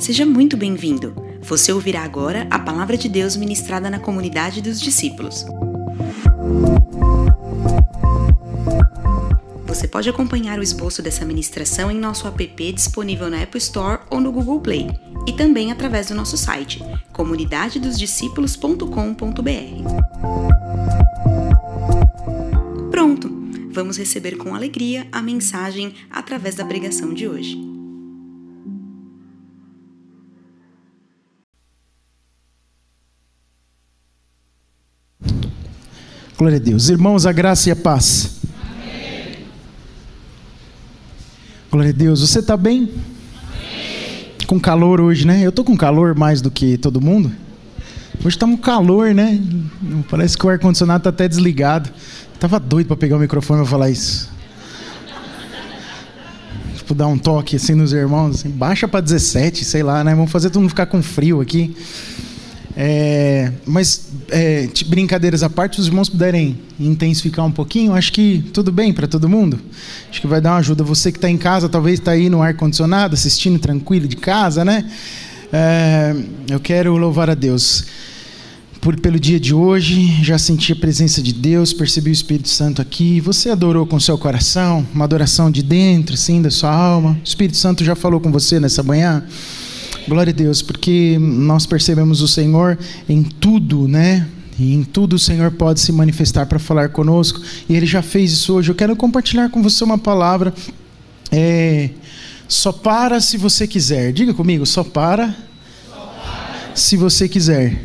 Seja muito bem-vindo. Você ouvirá agora a palavra de Deus ministrada na comunidade dos discípulos. Você pode acompanhar o esboço dessa ministração em nosso app disponível na Apple Store ou no Google Play, e também através do nosso site, comunidadedosdiscípulos.com.br. Pronto! Vamos receber com alegria a mensagem através da pregação de hoje. Glória a Deus. Irmãos, a graça e a paz. Amém. Glória a Deus. Você está bem? Amém. Com calor hoje, né? Eu estou com calor mais do que todo mundo. Hoje está um calor, né? Parece que o ar-condicionado está até desligado. Tava doido para pegar o microfone e falar isso. Tipo, dar um toque assim nos irmãos. Assim, baixa para 17, sei lá, né? Vamos fazer todo mundo ficar com frio aqui. É, mas, é, brincadeiras à parte, se os irmãos puderem intensificar um pouquinho, acho que tudo bem para todo mundo. Acho que vai dar uma ajuda. Você que está em casa, talvez está aí no ar-condicionado, assistindo tranquilo de casa, né? É, eu quero louvar a Deus por, pelo dia de hoje. Já senti a presença de Deus, percebi o Espírito Santo aqui. Você adorou com seu coração, uma adoração de dentro, sim, da sua alma. O Espírito Santo já falou com você nessa manhã. Glória a Deus, porque nós percebemos o Senhor em tudo, né? E em tudo o Senhor pode se manifestar para falar conosco. E Ele já fez isso hoje. Eu quero compartilhar com você uma palavra. É, só para se você quiser. Diga comigo, só para, só para. se você quiser.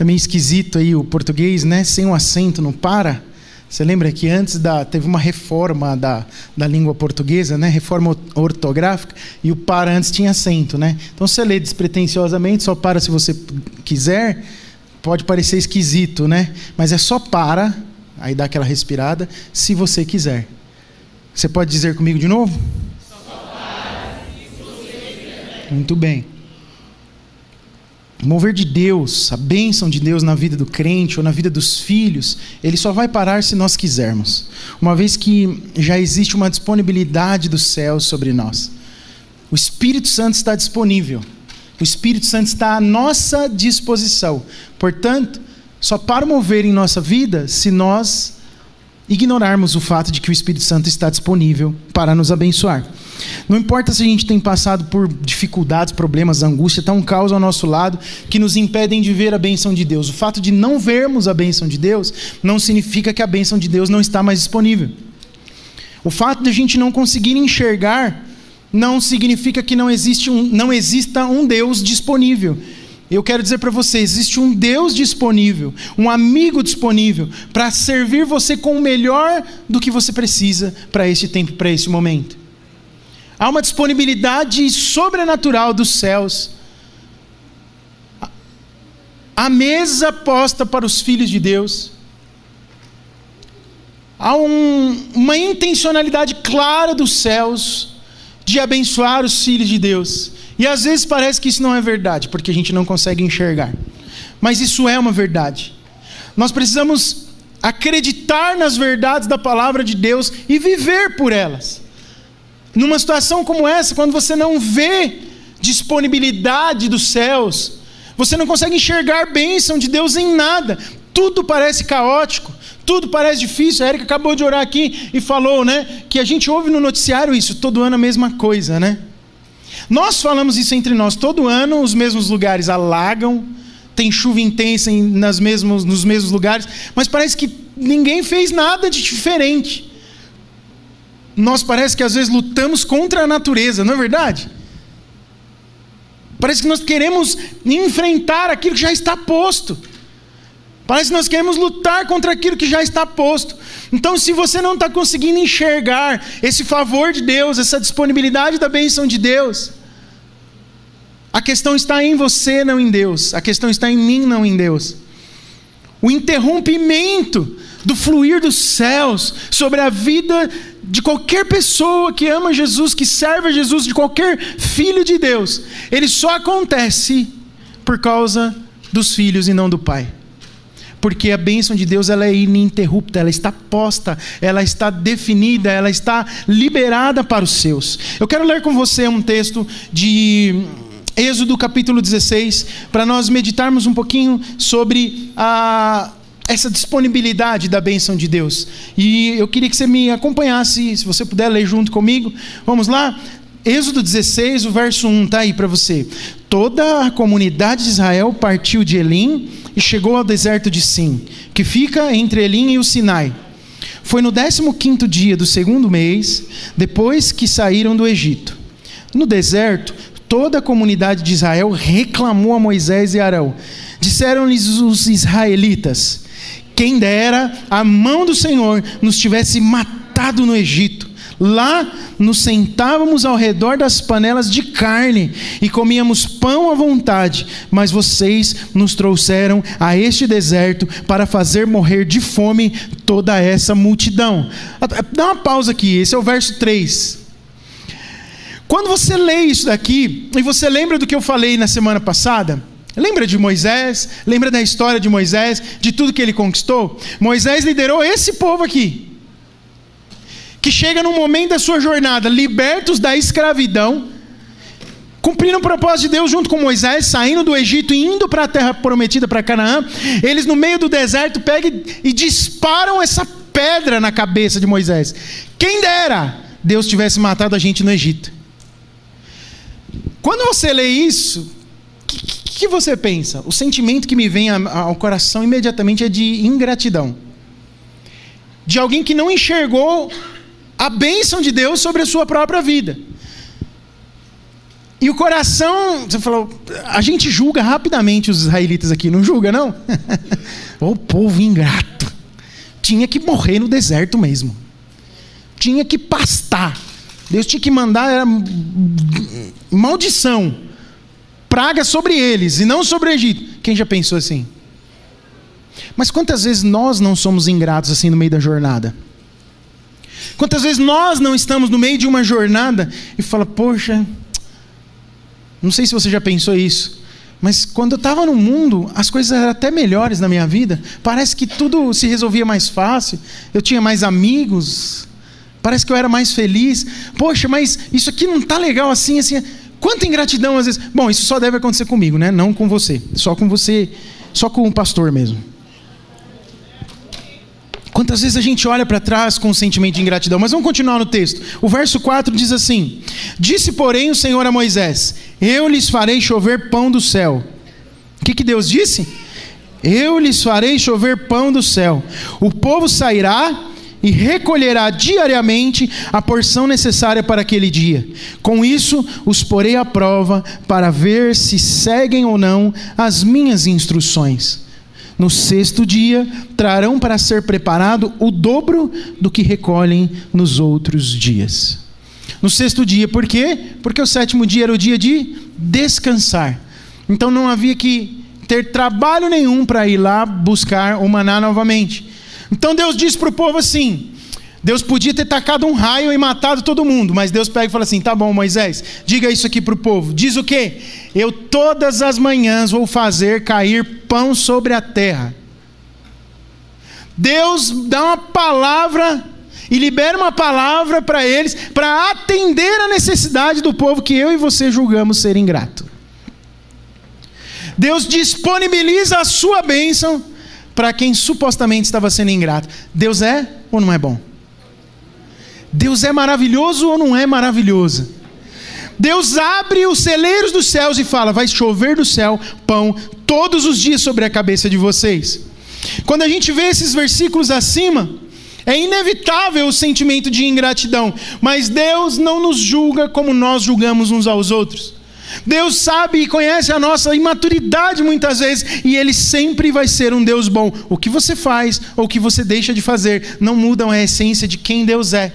É meio esquisito aí o português, né? Sem um acento no para. Você lembra que antes da teve uma reforma da, da língua portuguesa, né? Reforma ortográfica e o para antes tinha acento, né? Então você lê despretensiosamente, só para se você quiser, pode parecer esquisito, né? Mas é só para, aí dá aquela respirada, se você quiser. Você pode dizer comigo de novo? Só para, se você quiser. Muito bem. O mover de Deus, a bênção de Deus na vida do crente ou na vida dos filhos, ele só vai parar se nós quisermos, uma vez que já existe uma disponibilidade dos céus sobre nós. O Espírito Santo está disponível, o Espírito Santo está à nossa disposição. Portanto, só para mover em nossa vida se nós ignorarmos o fato de que o Espírito Santo está disponível para nos abençoar. Não importa se a gente tem passado por dificuldades, problemas, angústia, está um caos ao nosso lado que nos impedem de ver a bênção de Deus. O fato de não vermos a bênção de Deus não significa que a bênção de Deus não está mais disponível. O fato de a gente não conseguir enxergar não significa que não, existe um, não exista um Deus disponível. Eu quero dizer para você: existe um Deus disponível, um amigo disponível para servir você com o melhor do que você precisa para este tempo, para este momento. Há uma disponibilidade sobrenatural dos céus. A mesa posta para os filhos de Deus. Há um, uma intencionalidade clara dos céus de abençoar os filhos de Deus. E às vezes parece que isso não é verdade, porque a gente não consegue enxergar. Mas isso é uma verdade. Nós precisamos acreditar nas verdades da palavra de Deus e viver por elas. Numa situação como essa, quando você não vê disponibilidade dos céus, você não consegue enxergar bênção de Deus em nada, tudo parece caótico, tudo parece difícil. A Erika acabou de orar aqui e falou, né, que a gente ouve no noticiário isso, todo ano a mesma coisa, né? Nós falamos isso entre nós, todo ano os mesmos lugares alagam, tem chuva intensa em, nas mesmos, nos mesmos lugares, mas parece que ninguém fez nada de diferente nós parece que às vezes lutamos contra a natureza, não é verdade? Parece que nós queremos enfrentar aquilo que já está posto. Parece que nós queremos lutar contra aquilo que já está posto. Então, se você não está conseguindo enxergar esse favor de Deus, essa disponibilidade da bênção de Deus, a questão está em você, não em Deus. A questão está em mim, não em Deus. O interrompimento do fluir dos céus sobre a vida de qualquer pessoa que ama Jesus, que serve a Jesus, de qualquer filho de Deus, ele só acontece por causa dos filhos e não do pai. Porque a bênção de Deus ela é ininterrupta, ela está posta, ela está definida, ela está liberada para os seus. Eu quero ler com você um texto de Êxodo capítulo 16, para nós meditarmos um pouquinho sobre a, essa disponibilidade da bênção de Deus. E eu queria que você me acompanhasse, se você puder ler junto comigo. Vamos lá? Êxodo 16, o verso 1 está aí para você. Toda a comunidade de Israel partiu de Elim e chegou ao deserto de Sim, que fica entre Elim e o Sinai. Foi no 15 dia do segundo mês, depois que saíram do Egito. No deserto, toda a comunidade de Israel reclamou a Moisés e Arão. Disseram-lhes os israelitas: Quem dera a mão do Senhor nos tivesse matado no Egito. Lá nos sentávamos ao redor das panelas de carne e comíamos pão à vontade, mas vocês nos trouxeram a este deserto para fazer morrer de fome toda essa multidão. Dá uma pausa aqui, esse é o verso 3. Quando você lê isso daqui, e você lembra do que eu falei na semana passada? Lembra de Moisés? Lembra da história de Moisés? De tudo que ele conquistou? Moisés liderou esse povo aqui. Que chega num momento da sua jornada, libertos da escravidão, cumprindo o propósito de Deus junto com Moisés, saindo do Egito e indo para a terra prometida para Canaã. Eles, no meio do deserto, pegam e disparam essa pedra na cabeça de Moisés. Quem dera Deus tivesse matado a gente no Egito. Quando você lê isso, o que, que, você pensa? O sentimento que me vem ao coração imediatamente é de ingratidão. De alguém que não enxergou a bênção de Deus sobre a sua própria vida. E o coração, você falou, a gente julga rapidamente os israelitas aqui, não julga não? o povo ingrato. Tinha que morrer no deserto mesmo. Tinha que pastar. Deus tinha que mandar era maldição, praga sobre eles e não sobre o Egito. Quem já pensou assim? Mas quantas vezes nós não somos ingratos assim no meio da jornada? Quantas vezes nós não estamos no meio de uma jornada e fala, poxa, não sei se você já pensou isso, mas quando eu estava no mundo, as coisas eram até melhores na minha vida. Parece que tudo se resolvia mais fácil. Eu tinha mais amigos, Parece que eu era mais feliz. Poxa, mas isso aqui não está legal assim, assim. Quanta ingratidão às vezes. Bom, isso só deve acontecer comigo, né? Não com você. Só com você, só com o pastor mesmo. Quantas vezes a gente olha para trás com um sentimento de ingratidão? Mas vamos continuar no texto. O verso 4 diz assim: Disse, porém, o Senhor a Moisés: Eu lhes farei chover pão do céu. O que, que Deus disse? Eu lhes farei chover pão do céu. O povo sairá e recolherá diariamente a porção necessária para aquele dia. Com isso, os porei à prova para ver se seguem ou não as minhas instruções. No sexto dia, trarão para ser preparado o dobro do que recolhem nos outros dias. No sexto dia, por quê? Porque o sétimo dia era o dia de descansar. Então não havia que ter trabalho nenhum para ir lá buscar o maná novamente. Então Deus diz para o povo assim: Deus podia ter tacado um raio e matado todo mundo, mas Deus pega e fala assim: tá bom, Moisés, diga isso aqui para o povo. Diz o quê? Eu todas as manhãs vou fazer cair pão sobre a terra. Deus dá uma palavra e libera uma palavra para eles para atender a necessidade do povo que eu e você julgamos ser ingrato. Deus disponibiliza a sua bênção para quem supostamente estava sendo ingrato. Deus é ou não é bom? Deus é maravilhoso ou não é maravilhoso? Deus abre os celeiros dos céus e fala: vai chover do céu pão todos os dias sobre a cabeça de vocês. Quando a gente vê esses versículos acima, é inevitável o sentimento de ingratidão, mas Deus não nos julga como nós julgamos uns aos outros. Deus sabe e conhece a nossa imaturidade muitas vezes, e Ele sempre vai ser um Deus bom. O que você faz ou o que você deixa de fazer não mudam a essência de quem Deus é.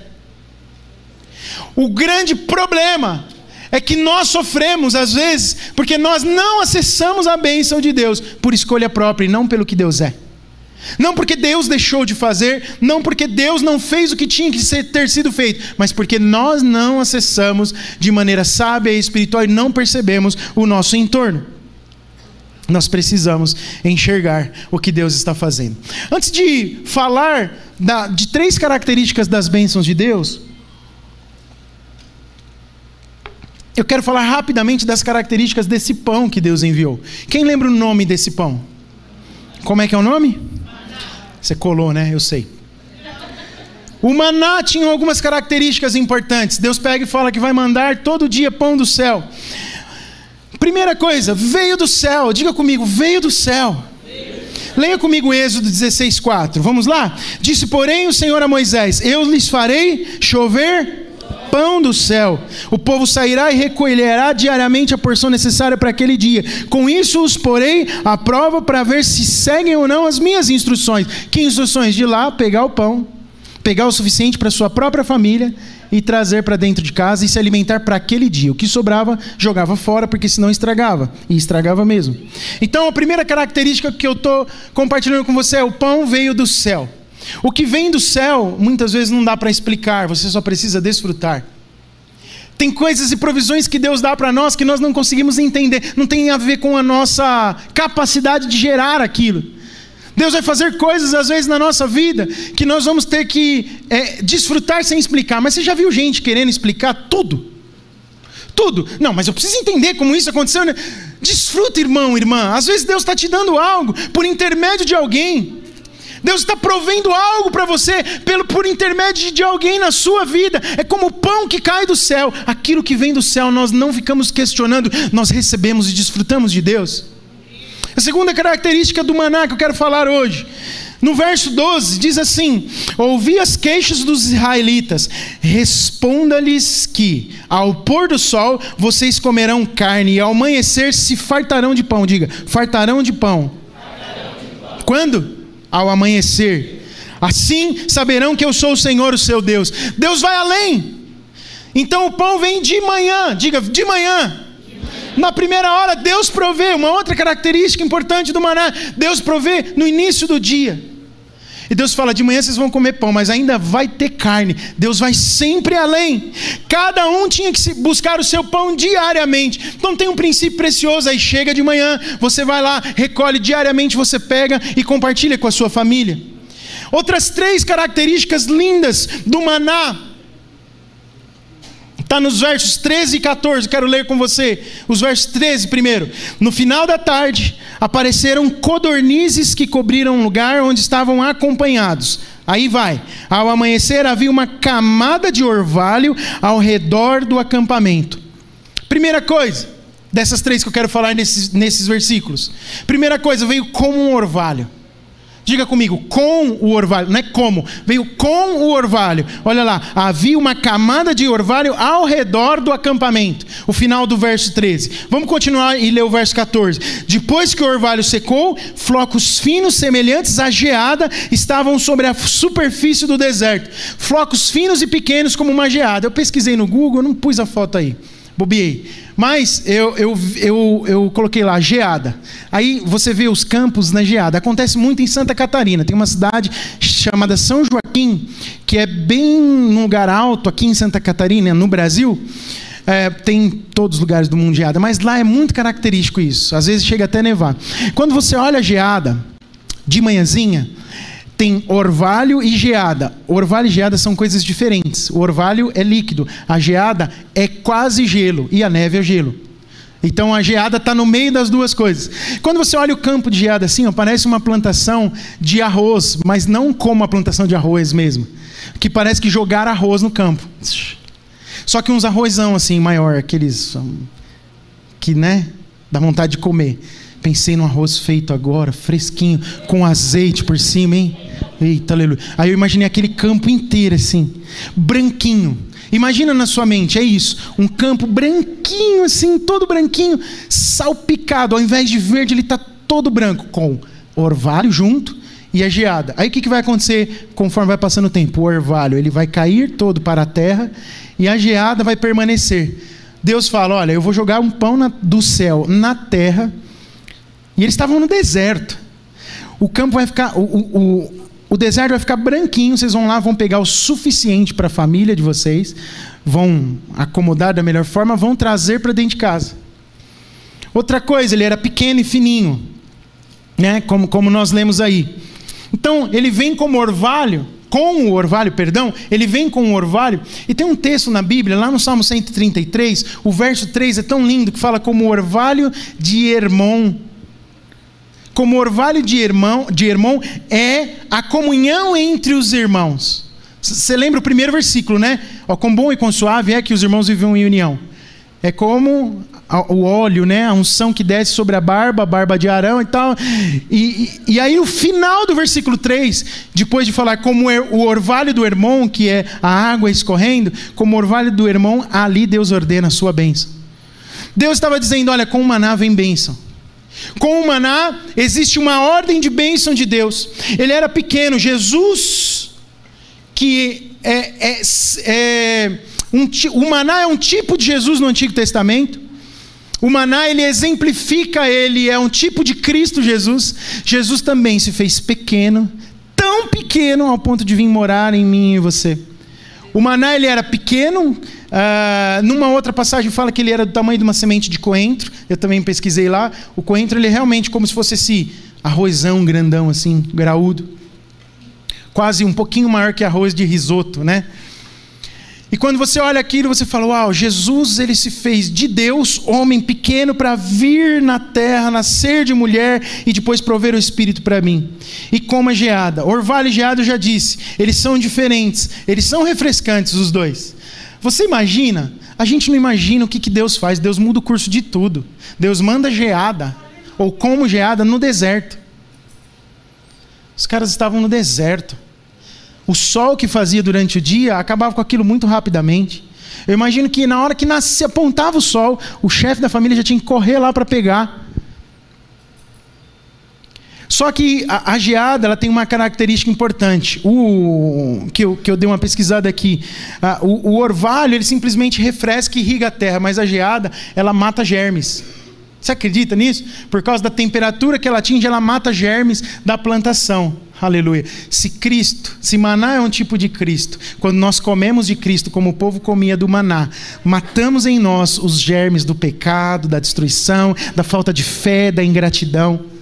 O grande problema é que nós sofremos às vezes porque nós não acessamos a bênção de Deus por escolha própria e não pelo que Deus é. Não porque Deus deixou de fazer, não porque Deus não fez o que tinha que ser, ter sido feito, mas porque nós não acessamos de maneira sábia e espiritual e não percebemos o nosso entorno. Nós precisamos enxergar o que Deus está fazendo. Antes de falar da, de três características das bênçãos de Deus, eu quero falar rapidamente das características desse pão que Deus enviou. Quem lembra o nome desse pão? Como é que é o nome? Você colou, né? Eu sei. O maná tinha algumas características importantes. Deus pega e fala que vai mandar todo dia pão do céu. Primeira coisa, veio do céu. Diga comigo, veio do céu. Leia comigo Êxodo 16:4. Vamos lá? Disse, porém, o Senhor a Moisés: Eu lhes farei chover pão do céu. O povo sairá e recolherá diariamente a porção necessária para aquele dia. Com isso os porei à prova para ver se seguem ou não as minhas instruções. Que instruções? De lá pegar o pão, pegar o suficiente para sua própria família e trazer para dentro de casa e se alimentar para aquele dia. O que sobrava, jogava fora, porque senão estragava. E estragava mesmo. Então, a primeira característica que eu estou compartilhando com você é: o pão veio do céu. O que vem do céu, muitas vezes não dá para explicar, você só precisa desfrutar. Tem coisas e provisões que Deus dá para nós que nós não conseguimos entender, não tem a ver com a nossa capacidade de gerar aquilo. Deus vai fazer coisas, às vezes, na nossa vida que nós vamos ter que é, desfrutar sem explicar. Mas você já viu gente querendo explicar tudo? Tudo. Não, mas eu preciso entender como isso aconteceu. Né? Desfruta, irmão, irmã. Às vezes Deus está te dando algo por intermédio de alguém. Deus está provendo algo para você pelo, por intermédio de alguém na sua vida. É como o pão que cai do céu. Aquilo que vem do céu, nós não ficamos questionando, nós recebemos e desfrutamos de Deus. A segunda característica do maná que eu quero falar hoje. No verso 12 diz assim: Ouvi as queixas dos israelitas, responda-lhes que, ao pôr do sol, vocês comerão carne, e ao amanhecer se fartarão de pão. Diga, fartarão de pão. Fartarão de pão. Quando? Ao amanhecer. Assim saberão que eu sou o Senhor, o seu Deus. Deus vai além. Então o pão vem de manhã, diga, de manhã. Na primeira hora, Deus provê. Uma outra característica importante do maná: Deus provê no início do dia. E Deus fala: de manhã vocês vão comer pão, mas ainda vai ter carne. Deus vai sempre além. Cada um tinha que buscar o seu pão diariamente. Então tem um princípio precioso. Aí chega de manhã, você vai lá, recolhe diariamente, você pega e compartilha com a sua família. Outras três características lindas do maná Está nos versos 13 e 14, quero ler com você. Os versos 13 primeiro. No final da tarde, apareceram codornizes que cobriram o lugar onde estavam acompanhados. Aí vai. Ao amanhecer havia uma camada de orvalho ao redor do acampamento. Primeira coisa, dessas três que eu quero falar nesses, nesses versículos. Primeira coisa, veio como um orvalho. Diga comigo, com o orvalho, não é como, veio com o orvalho. Olha lá, havia uma camada de orvalho ao redor do acampamento. O final do verso 13. Vamos continuar e ler o verso 14. Depois que o orvalho secou, flocos finos semelhantes à geada estavam sobre a superfície do deserto. Flocos finos e pequenos como uma geada. Eu pesquisei no Google, não pus a foto aí bobiei. Mas eu, eu, eu, eu coloquei lá, geada. Aí você vê os campos na geada. Acontece muito em Santa Catarina. Tem uma cidade chamada São Joaquim, que é bem num lugar alto aqui em Santa Catarina, no Brasil. É, tem todos os lugares do mundo geada, mas lá é muito característico isso. Às vezes chega até nevar. Quando você olha a geada de manhãzinha, tem orvalho e geada. Orvalho e geada são coisas diferentes. O orvalho é líquido, a geada é quase gelo e a neve é gelo. Então a geada está no meio das duas coisas. Quando você olha o campo de geada assim, ó, parece uma plantação de arroz, mas não como a plantação de arroz mesmo, que parece que jogar arroz no campo. Só que uns arrozão assim maior, aqueles que né, dá vontade de comer. Pensei no arroz feito agora, fresquinho, com azeite por cima, hein? Eita, aleluia. Aí eu imaginei aquele campo inteiro assim, branquinho. Imagina na sua mente, é isso, um campo branquinho assim, todo branquinho, salpicado, ao invés de verde ele está todo branco, com orvalho junto e a geada. Aí o que, que vai acontecer conforme vai passando o tempo? O orvalho ele vai cair todo para a terra e a geada vai permanecer. Deus fala: Olha, eu vou jogar um pão na, do céu na terra e eles estavam no deserto. O campo vai ficar. O, o, o, deserto vai ficar branquinho. Vocês vão lá, vão pegar o suficiente para a família de vocês, vão acomodar da melhor forma, vão trazer para dentro de casa. Outra coisa, ele era pequeno e fininho, né? como, como nós lemos aí. Então, ele vem como orvalho com o orvalho, perdão, ele vem com o orvalho. E tem um texto na Bíblia, lá no Salmo 133, o verso 3 é tão lindo que fala como o orvalho de Hermon. Como orvalho de Hermon, de Hermon é a comunhão entre os irmãos. Você lembra o primeiro versículo, né? Ó, quão bom e quão suave é que os irmãos vivam em união. É como o óleo, né? A unção que desce sobre a barba, a barba de Arão e tal. E, e, e aí, o final do versículo 3, depois de falar como é o orvalho do irmão, que é a água escorrendo, como o orvalho do irmão, ali Deus ordena a sua bênção. Deus estava dizendo: olha, com maná vem bênção. Com o maná existe uma ordem de bênção de Deus. Ele era pequeno, Jesus, que é, é, é um, o maná é um tipo de Jesus no Antigo Testamento. O maná, ele exemplifica, ele é um tipo de Cristo Jesus. Jesus também se fez pequeno, tão pequeno ao ponto de vir morar em mim e você. O maná, ele era pequeno. Uh, numa outra passagem fala que ele era do tamanho de uma semente de coentro. Eu também pesquisei lá. O coentro, ele é realmente como se fosse esse arrozão grandão, assim, graúdo. Quase um pouquinho maior que arroz de risoto, né? E quando você olha aquilo, você fala: Uau, Jesus ele se fez de Deus, homem pequeno, para vir na terra, nascer de mulher e depois prover o Espírito para mim. E como geada. Orvalho e geada eu já disse, eles são diferentes, eles são refrescantes os dois. Você imagina? A gente não imagina o que, que Deus faz. Deus muda o curso de tudo. Deus manda geada, ou como geada, no deserto. Os caras estavam no deserto o sol que fazia durante o dia acabava com aquilo muito rapidamente. Eu imagino que na hora que nascia, apontava o sol, o chefe da família já tinha que correr lá para pegar. Só que a, a, geada ela tem uma característica importante. O, que, eu, que eu dei uma pesquisada aqui. A, o, o, orvalho ele simplesmente refresca e irriga a terra, mas a geada ela mata germes. Você acredita nisso? Por causa da temperatura que ela atinge, ela mata germes da plantação. Aleluia. Se Cristo, se maná é um tipo de Cristo, quando nós comemos de Cristo como o povo comia do maná, matamos em nós os germes do pecado, da destruição, da falta de fé, da ingratidão.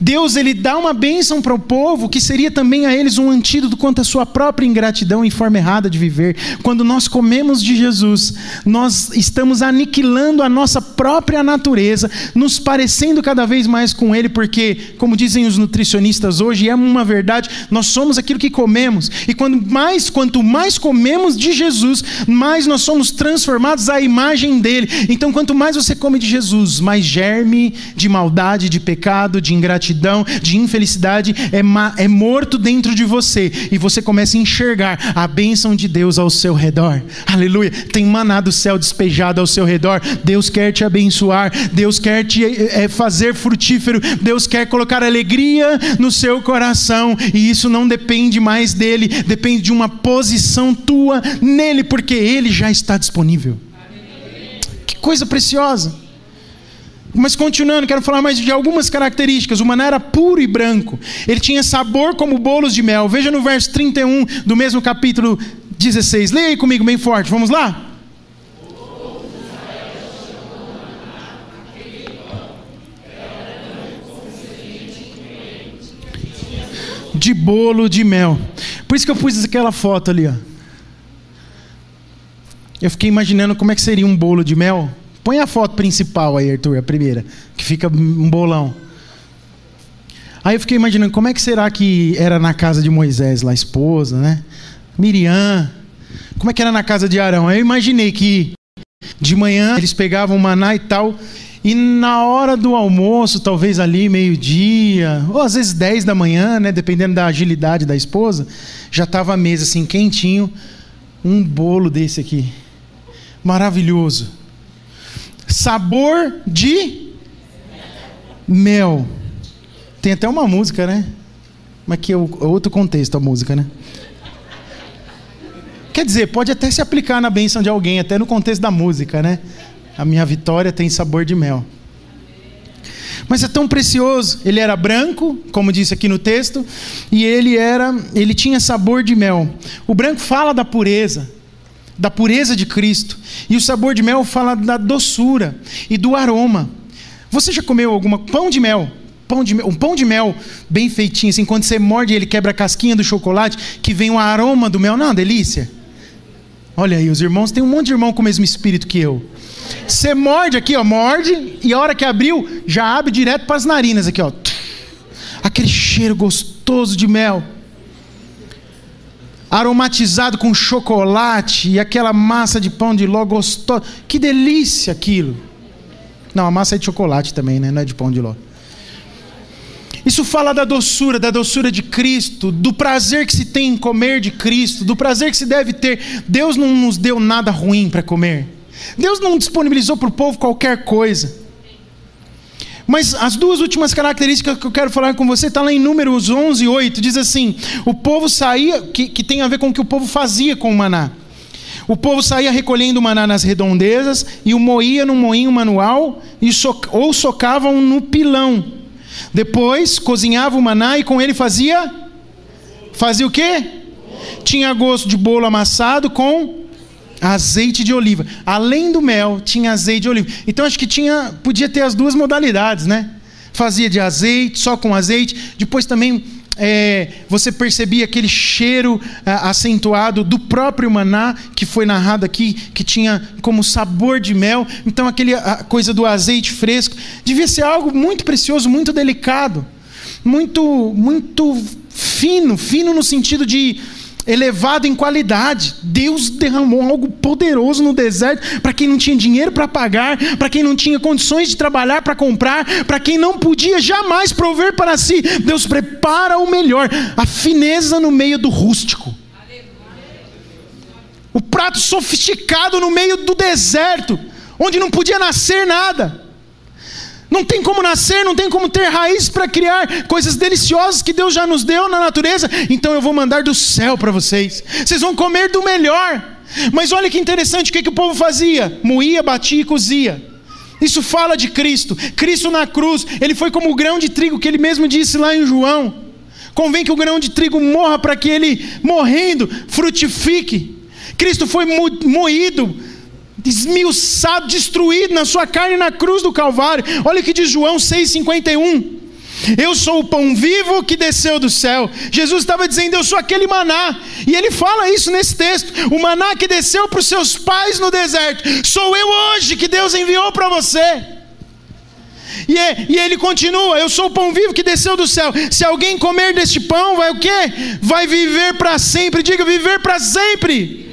Deus ele dá uma bênção para o povo que seria também a eles um antídoto contra a sua própria ingratidão e forma errada de viver. Quando nós comemos de Jesus, nós estamos aniquilando a nossa própria natureza, nos parecendo cada vez mais com Ele, porque, como dizem os nutricionistas hoje, é uma verdade, nós somos aquilo que comemos. E quando mais, quanto mais comemos de Jesus, mais nós somos transformados à imagem dele. Então, quanto mais você come de Jesus, mais germe de maldade, de pecado, de ingratidão ingratidão, de infelicidade é, é morto dentro de você e você começa a enxergar a bênção de Deus ao seu redor. Aleluia. Tem maná do céu despejado ao seu redor. Deus quer te abençoar, Deus quer te é, fazer frutífero, Deus quer colocar alegria no seu coração e isso não depende mais dele, depende de uma posição tua nele, porque ele já está disponível. Que coisa preciosa. Mas continuando, quero falar mais de algumas características. O maná era puro e branco. Ele tinha sabor como bolos de mel. Veja no verso 31 do mesmo capítulo 16. Leia aí comigo bem forte. Vamos lá? De bolo de mel. Por isso que eu pus aquela foto ali, ó. Eu fiquei imaginando como é que seria um bolo de mel Põe a foto principal aí, Arthur, a primeira, que fica um bolão. Aí eu fiquei imaginando como é que será que era na casa de Moisés, lá a esposa, né? Miriam. Como é que era na casa de Arão? Eu imaginei que de manhã eles pegavam maná e tal, e na hora do almoço, talvez ali meio-dia, ou às vezes 10 da manhã, né, dependendo da agilidade da esposa, já estava a mesa assim quentinho, um bolo desse aqui. Maravilhoso sabor de mel. Tem até uma música, né? Mas que é, é outro contexto a música, né? Quer dizer, pode até se aplicar na bênção de alguém, até no contexto da música, né? A minha vitória tem sabor de mel. Mas é tão precioso. Ele era branco, como disse aqui no texto, e ele era, ele tinha sabor de mel. O branco fala da pureza da pureza de Cristo. E o sabor de mel fala da doçura e do aroma. Você já comeu alguma pão de mel? pão de um pão de mel bem feitinho, assim, quando você morde ele quebra a casquinha do chocolate, que vem o aroma do mel, não, é delícia. Olha aí, os irmãos, tem um monte de irmão com o mesmo espírito que eu. Você morde aqui, ó, morde, e a hora que abriu, já abre direto para as narinas aqui, ó. Aquele cheiro gostoso de mel. Aromatizado com chocolate e aquela massa de pão de ló gostosa. Que delícia aquilo. Não, a massa é de chocolate também, né? Não é de pão de ló. Isso fala da doçura, da doçura de Cristo, do prazer que se tem em comer de Cristo, do prazer que se deve ter. Deus não nos deu nada ruim para comer. Deus não disponibilizou para o povo qualquer coisa. Mas as duas últimas características que eu quero falar com você está lá em Números 11, 8. Diz assim: o povo saía, que, que tem a ver com o que o povo fazia com o maná. O povo saía recolhendo maná nas redondezas e o moía no moinho manual e so, ou socavam no pilão. Depois cozinhava o maná e com ele fazia fazia o quê? Tinha gosto de bolo amassado com azeite de oliva. Além do mel, tinha azeite de oliva. Então acho que tinha, podia ter as duas modalidades, né? Fazia de azeite, só com azeite. Depois também é, você percebia aquele cheiro é, acentuado do próprio maná, que foi narrado aqui, que tinha como sabor de mel. Então, aquele, coisa do azeite fresco. Devia ser algo muito precioso, muito delicado, muito, muito fino fino no sentido de elevado em qualidade. Deus derramou algo poderoso no deserto para quem não tinha dinheiro para pagar, para quem não tinha condições de trabalhar para comprar, para quem não podia jamais prover para si. Deus prepara o melhor, a fineza no meio do rústico. O prato sofisticado no meio do deserto, onde não podia nascer nada. Não tem como nascer, não tem como ter raiz para criar coisas deliciosas que Deus já nos deu na natureza. Então eu vou mandar do céu para vocês. Vocês vão comer do melhor. Mas olha que interessante, o que, que o povo fazia? Moía, batia e cozia. Isso fala de Cristo. Cristo na cruz, ele foi como o grão de trigo que ele mesmo disse lá em João. Convém que o grão de trigo morra para que ele, morrendo, frutifique. Cristo foi moído esmiuçado, destruído na sua carne na cruz do Calvário. Olha o que diz João 6,51. Eu sou o pão vivo que desceu do céu. Jesus estava dizendo: Eu sou aquele maná. E ele fala isso nesse texto: O maná que desceu para os seus pais no deserto. Sou eu hoje que Deus enviou para você. E, é, e, ele continua: Eu sou o pão vivo que desceu do céu. Se alguém comer deste pão, vai o quê? Vai viver para sempre. Diga: viver para sempre.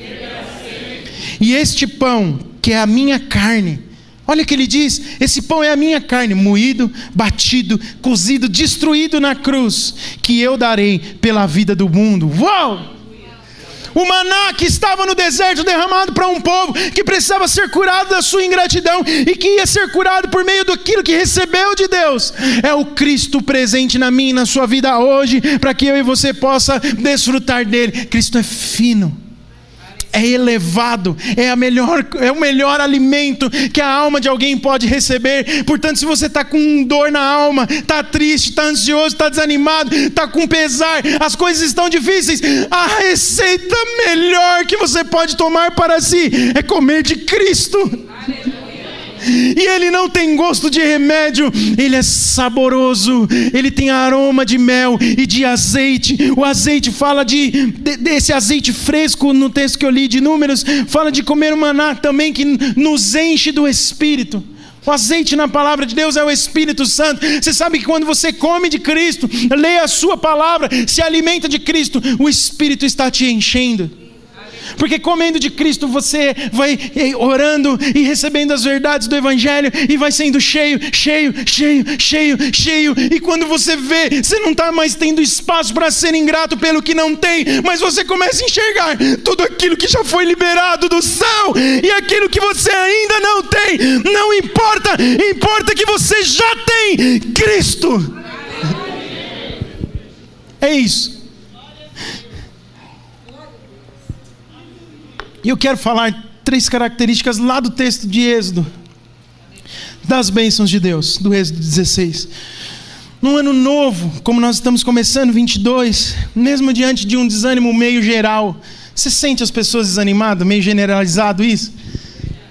E este pão, que é a minha carne, olha o que ele diz: esse pão é a minha carne, moído, batido, cozido, destruído na cruz, que eu darei pela vida do mundo. Uau! o maná que estava no deserto derramado para um povo que precisava ser curado da sua ingratidão e que ia ser curado por meio daquilo que recebeu de Deus. É o Cristo presente na minha e na sua vida hoje, para que eu e você possa desfrutar dele. Cristo é fino é elevado, é, a melhor, é o melhor alimento que a alma de alguém pode receber. Portanto, se você está com dor na alma, está triste, está ansioso, está desanimado, está com pesar, as coisas estão difíceis, a receita melhor que você pode tomar para si é comer de Cristo. E ele não tem gosto de remédio, ele é saboroso, ele tem aroma de mel e de azeite. O azeite fala de, de desse azeite fresco no texto que eu li de Números, fala de comer maná também que nos enche do espírito. O azeite na palavra de Deus é o Espírito Santo. Você sabe que quando você come de Cristo, lê a sua palavra, se alimenta de Cristo, o Espírito está te enchendo. Porque comendo de Cristo você vai orando e recebendo as verdades do Evangelho e vai sendo cheio, cheio, cheio, cheio, cheio. E quando você vê, você não está mais tendo espaço para ser ingrato pelo que não tem, mas você começa a enxergar tudo aquilo que já foi liberado do céu e aquilo que você ainda não tem. Não importa, importa que você já tem Cristo. É isso. E eu quero falar três características lá do texto de Êxodo, das bênçãos de Deus, do Êxodo 16. Num ano novo, como nós estamos começando, 22, mesmo diante de um desânimo meio geral, você sente as pessoas desanimadas, meio generalizado isso?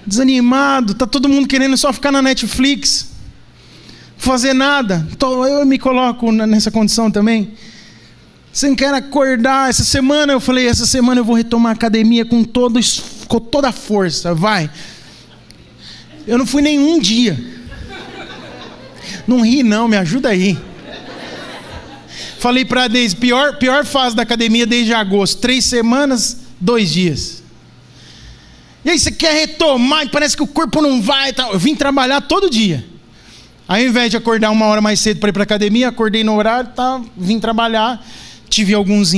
Desanimado, tá todo mundo querendo só ficar na Netflix. fazer nada. Eu me coloco nessa condição também. Você não quer acordar. Essa semana eu falei: essa semana eu vou retomar a academia com, todo, com toda a força. Vai. Eu não fui nenhum dia. Não ri, não, me ajuda aí. Falei para a Deise: pior, pior fase da academia desde agosto. Três semanas, dois dias. E aí você quer retomar e parece que o corpo não vai. Eu vim trabalhar todo dia. Aí, ao invés de acordar uma hora mais cedo para ir para academia, acordei no horário, tá, vim trabalhar. Tive alguns,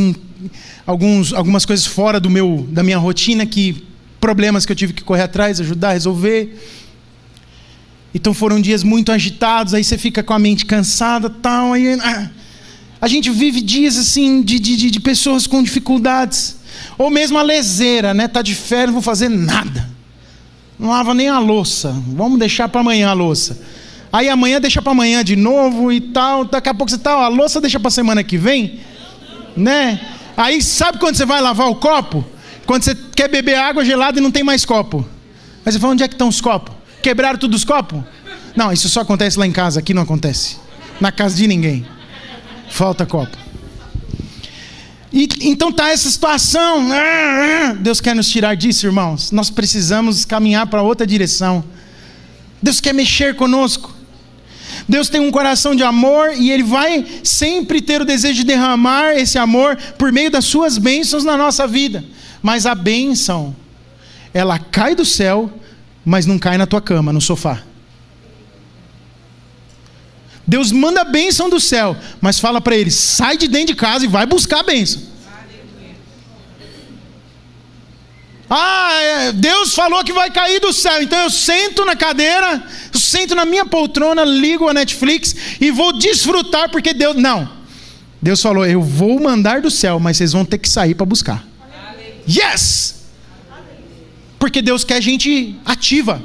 alguns, algumas coisas fora do meu, da minha rotina, que problemas que eu tive que correr atrás, ajudar resolver. Então foram dias muito agitados, aí você fica com a mente cansada, tal. Aí, ah, a gente vive dias assim de, de, de pessoas com dificuldades. Ou mesmo a leseira, né? Tá de férias, não vou fazer nada. Não lava nem a louça. Vamos deixar para amanhã a louça. Aí amanhã deixa para amanhã de novo e tal. Daqui a pouco você tá, a louça deixa para semana que vem, né? Aí sabe quando você vai lavar o copo? Quando você quer beber água gelada e não tem mais copo. Aí você fala, onde é que estão os copos? Quebraram todos os copos? Não, isso só acontece lá em casa, aqui não acontece. Na casa de ninguém. Falta copo. E, então tá essa situação. Deus quer nos tirar disso, irmãos. Nós precisamos caminhar para outra direção. Deus quer mexer conosco. Deus tem um coração de amor e Ele vai sempre ter o desejo de derramar esse amor por meio das suas bênçãos na nossa vida. Mas a bênção, ela cai do céu, mas não cai na tua cama, no sofá. Deus manda a bênção do céu, mas fala para ele: sai de dentro de casa e vai buscar a bênção. Ah, é, Deus falou que vai cair do céu, então eu sento na cadeira, eu sento na minha poltrona, ligo a Netflix e vou desfrutar porque Deus. Não. Deus falou: eu vou mandar do céu, mas vocês vão ter que sair para buscar. Yes! Porque Deus quer gente ativa.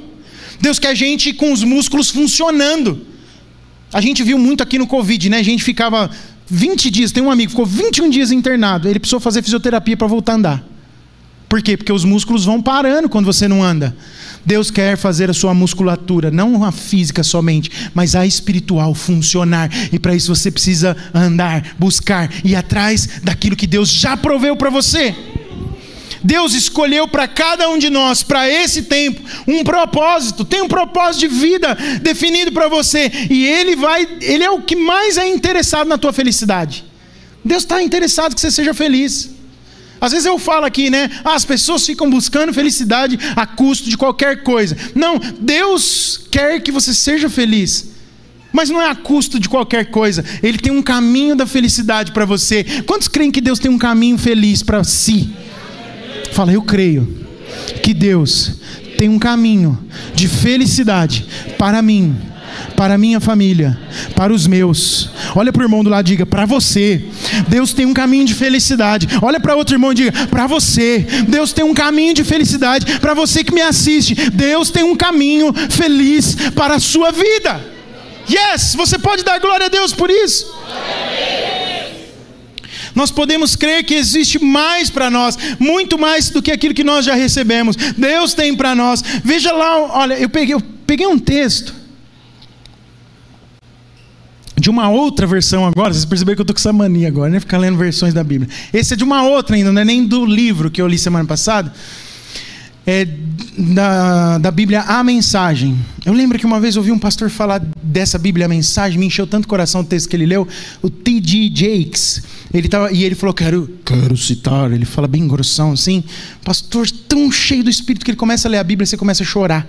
Deus quer gente com os músculos funcionando. A gente viu muito aqui no Covid, né? A gente ficava 20 dias, tem um amigo ficou 21 dias internado, ele precisou fazer fisioterapia para voltar a andar. Por quê? Porque os músculos vão parando quando você não anda. Deus quer fazer a sua musculatura, não a física somente, mas a espiritual funcionar. E para isso você precisa andar, buscar e atrás daquilo que Deus já proveu para você. Deus escolheu para cada um de nós, para esse tempo, um propósito. Tem um propósito de vida definido para você. E Ele vai, Ele é o que mais é interessado na tua felicidade. Deus está interessado que você seja feliz. Às vezes eu falo aqui, né? Ah, as pessoas ficam buscando felicidade a custo de qualquer coisa. Não, Deus quer que você seja feliz. Mas não é a custo de qualquer coisa. Ele tem um caminho da felicidade para você. Quantos creem que Deus tem um caminho feliz para si? Fala, eu creio que Deus tem um caminho de felicidade para mim, para a minha família, para os meus. Olha para o irmão do lado e diga: para você, Deus tem um caminho de felicidade. Olha para outro irmão e diga: para você, Deus tem um caminho de felicidade. Para você que me assiste, Deus tem um caminho feliz para a sua vida. Yes, você pode dar glória a Deus por isso. Nós podemos crer que existe mais para nós, muito mais do que aquilo que nós já recebemos. Deus tem para nós. Veja lá, olha, eu peguei, eu peguei um texto de uma outra versão agora. Vocês perceberam que eu estou com essa mania agora, né? Ficar lendo versões da Bíblia. Esse é de uma outra ainda, não é nem do livro que eu li semana passada é, da, da Bíblia A Mensagem. Eu lembro que uma vez eu ouvi um pastor falar dessa Bíblia A Mensagem, me encheu tanto o coração o texto que ele leu, o T.D. Jakes. Ele tava, e ele falou: quero, quero citar. Ele fala bem grossão assim. Pastor, tão cheio do Espírito que ele começa a ler a Bíblia e você começa a chorar.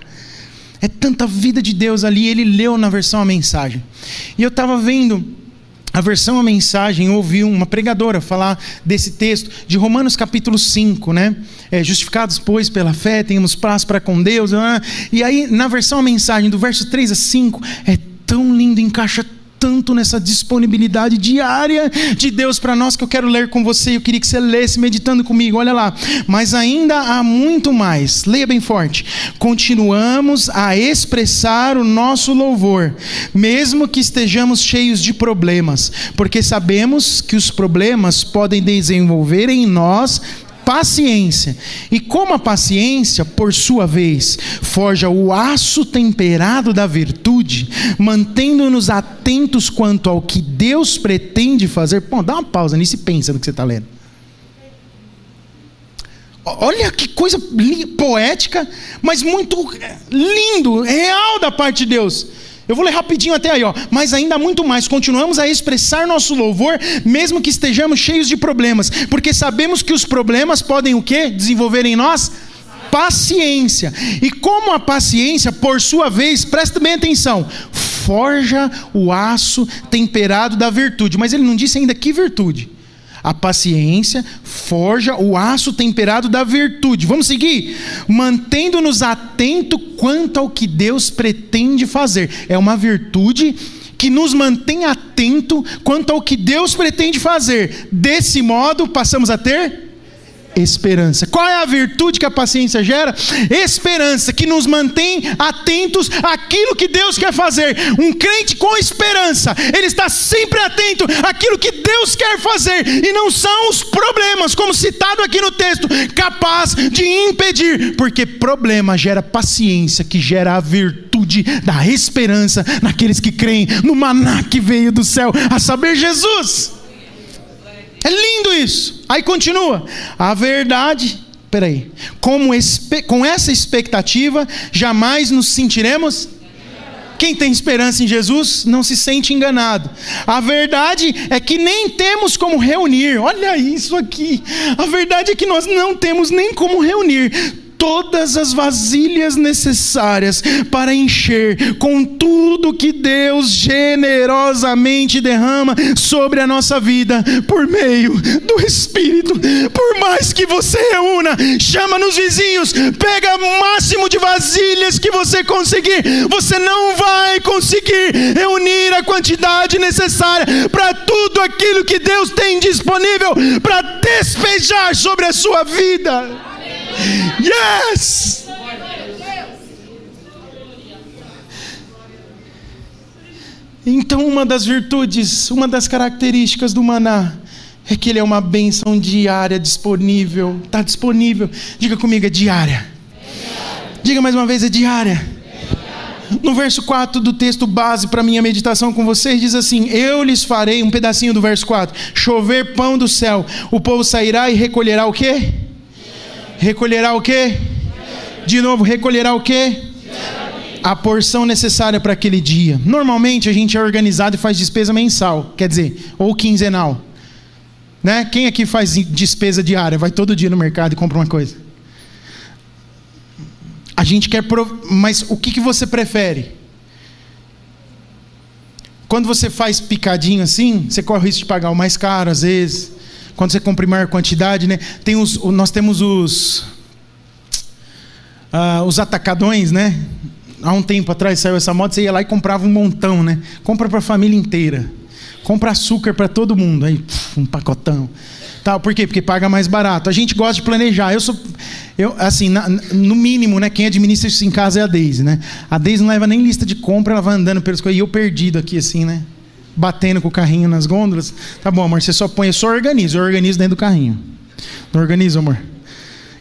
É tanta vida de Deus ali. Ele leu na versão A Mensagem. E eu estava vendo a versão a mensagem ouviu uma pregadora falar desse texto de Romanos capítulo 5, né? É, justificados, pois, pela fé, temos paz para com Deus. Né? E aí, na versão a mensagem, do verso 3 a 5, é tão lindo, encaixa tanto nessa disponibilidade diária de Deus para nós que eu quero ler com você. Eu queria que você lesse meditando comigo. Olha lá. Mas ainda há muito mais. Leia bem forte. Continuamos a expressar o nosso louvor, mesmo que estejamos cheios de problemas, porque sabemos que os problemas podem desenvolver em nós paciência. E como a paciência, por sua vez, forja o aço temperado da virtude, mantendo-nos atentos quanto ao que Deus pretende fazer. Bom, dá uma pausa nisso e pensa no que você está lendo. Olha que coisa poética, mas muito lindo, real da parte de Deus. Eu vou ler rapidinho até aí, ó. Mas ainda muito mais, continuamos a expressar nosso louvor, mesmo que estejamos cheios de problemas, porque sabemos que os problemas podem o quê? Desenvolver em nós paciência. E como a paciência, por sua vez, presta bem atenção, forja o aço temperado da virtude. Mas ele não disse ainda que virtude. A paciência forja o aço temperado da virtude. Vamos seguir? Mantendo-nos atentos quanto ao que Deus pretende fazer. É uma virtude que nos mantém atento quanto ao que Deus pretende fazer. Desse modo, passamos a ter esperança. Qual é a virtude que a paciência gera? Esperança, que nos mantém atentos àquilo que Deus quer fazer. Um crente com esperança, ele está sempre atento àquilo que Deus quer fazer, e não são os problemas, como citado aqui no texto, capaz de impedir, porque problema gera paciência, que gera a virtude da esperança naqueles que creem no maná que veio do céu, a saber, Jesus. É lindo isso. Aí continua. A verdade, peraí, como com essa expectativa, jamais nos sentiremos. Quem tem esperança em Jesus não se sente enganado. A verdade é que nem temos como reunir. Olha isso aqui. A verdade é que nós não temos nem como reunir todas as vasilhas necessárias para encher com tudo que Deus generosamente derrama sobre a nossa vida por meio do Espírito. Por mais que você reúna, chama nos vizinhos, pega o máximo de vasilhas que você conseguir, você não vai conseguir reunir a quantidade necessária para tudo aquilo que Deus tem disponível para despejar sobre a sua vida. Yes! Então, uma das virtudes, uma das características do maná é que ele é uma bênção diária disponível. Está disponível. Diga comigo, é diária. Diga mais uma vez, é diária. No verso 4 do texto base para minha meditação com vocês, diz assim: Eu lhes farei, um pedacinho do verso 4, chover pão do céu, o povo sairá e recolherá o quê? Recolherá o quê? De novo, recolherá o quê? A porção necessária para aquele dia. Normalmente a gente é organizado e faz despesa mensal, quer dizer, ou quinzenal. Né? Quem aqui faz despesa diária? Vai todo dia no mercado e compra uma coisa. A gente quer. Prov... Mas o que, que você prefere? Quando você faz picadinho assim, você corre o risco de pagar o mais caro às vezes quando você compra em maior quantidade, né? Tem os, nós temos os uh, os atacadões, né? Há um tempo atrás saiu essa moda, você ia lá e comprava um montão, né? Compra para a família inteira. Compra açúcar para todo mundo, aí um pacotão. Tal, por quê? Porque paga mais barato. A gente gosta de planejar. Eu sou eu assim, na, no mínimo, né, quem administra isso em casa é a Deise, né? A Deise não leva nem lista de compra, ela vai andando pelas coisas e eu perdido aqui assim, né? Batendo com o carrinho nas gôndolas. Tá bom, amor, você só põe, eu só organizo, eu organizo dentro do carrinho. Não organiza, amor?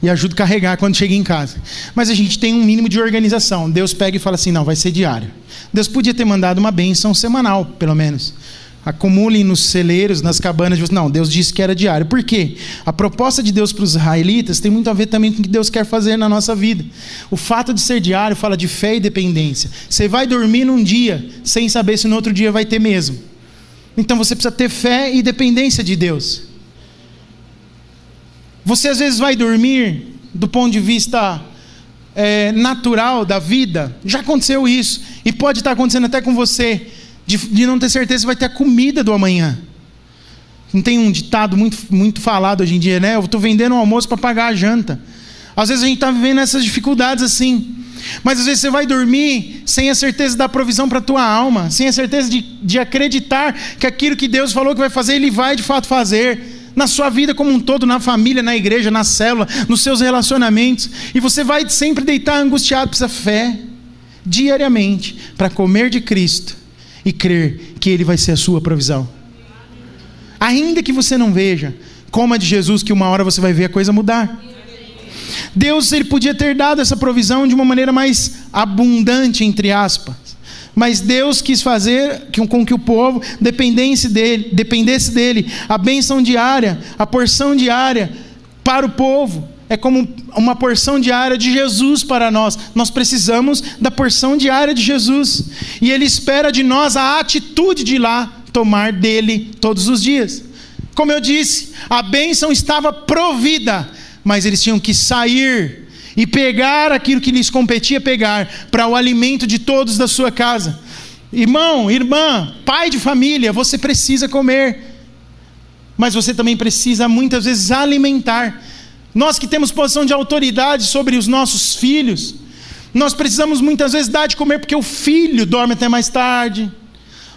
E ajudo a carregar quando chega em casa. Mas a gente tem um mínimo de organização. Deus pega e fala assim: não, vai ser diário. Deus podia ter mandado uma bênção semanal, pelo menos acumulem nos celeiros, nas cabanas. Não, Deus disse que era diário. Por quê? A proposta de Deus para os israelitas tem muito a ver também com o que Deus quer fazer na nossa vida. O fato de ser diário fala de fé e dependência. Você vai dormir num dia sem saber se no outro dia vai ter mesmo. Então você precisa ter fé e dependência de Deus. Você às vezes vai dormir do ponto de vista é, natural da vida. Já aconteceu isso. E pode estar acontecendo até com você de, de não ter certeza se vai ter a comida do amanhã. Não tem um ditado muito, muito falado hoje em dia, né? Eu estou vendendo o um almoço para pagar a janta. Às vezes a gente está vivendo essas dificuldades assim. Mas às vezes você vai dormir sem a certeza da provisão para a tua alma, sem a certeza de, de acreditar que aquilo que Deus falou que vai fazer, Ele vai de fato fazer. Na sua vida como um todo, na família, na igreja, na célula, nos seus relacionamentos. E você vai sempre deitar angustiado, precisa fé, diariamente, para comer de Cristo e crer que Ele vai ser a sua provisão. Ainda que você não veja, coma de Jesus, que uma hora você vai ver a coisa mudar. Deus ele podia ter dado essa provisão de uma maneira mais abundante, entre aspas. Mas Deus quis fazer com que o povo dependesse dele, dependesse dele. A bênção diária, a porção diária para o povo é como uma porção diária de Jesus para nós. Nós precisamos da porção diária de Jesus. E Ele espera de nós a atitude de ir lá tomar dele todos os dias. Como eu disse, a bênção estava provida, mas eles tinham que sair e pegar aquilo que lhes competia pegar para o alimento de todos da sua casa. Irmão, irmã, pai de família, você precisa comer, mas você também precisa muitas vezes alimentar. Nós que temos posição de autoridade sobre os nossos filhos, nós precisamos muitas vezes dar de comer porque o filho dorme até mais tarde.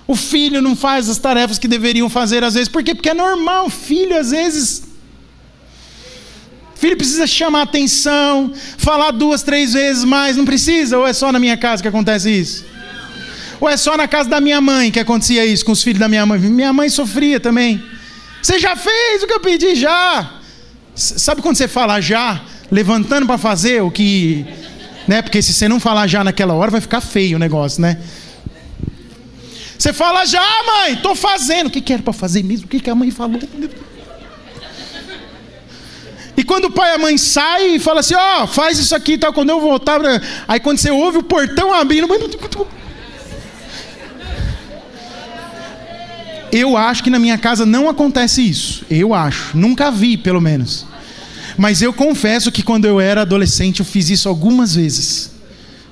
O filho não faz as tarefas que deveriam fazer às vezes. Por quê? Porque é normal, filho às vezes. Filho precisa chamar atenção, falar duas, três vezes mais, não precisa? Ou é só na minha casa que acontece isso? Ou é só na casa da minha mãe que acontecia isso com os filhos da minha mãe? Minha mãe sofria também. Você já fez o que eu pedi? Já. Sabe quando você fala já, levantando para fazer o que. Né? Porque se você não falar já naquela hora, vai ficar feio o negócio, né? Você fala já, mãe, estou fazendo. O que, que era para fazer mesmo? O que, que a mãe falou? E quando o pai e a mãe saem e fala assim, ó, oh, faz isso aqui e tal, quando eu voltar. Aí quando você ouve o portão abrindo. Eu acho que na minha casa não acontece isso. Eu acho. Nunca vi, pelo menos. Mas eu confesso que quando eu era adolescente eu fiz isso algumas vezes.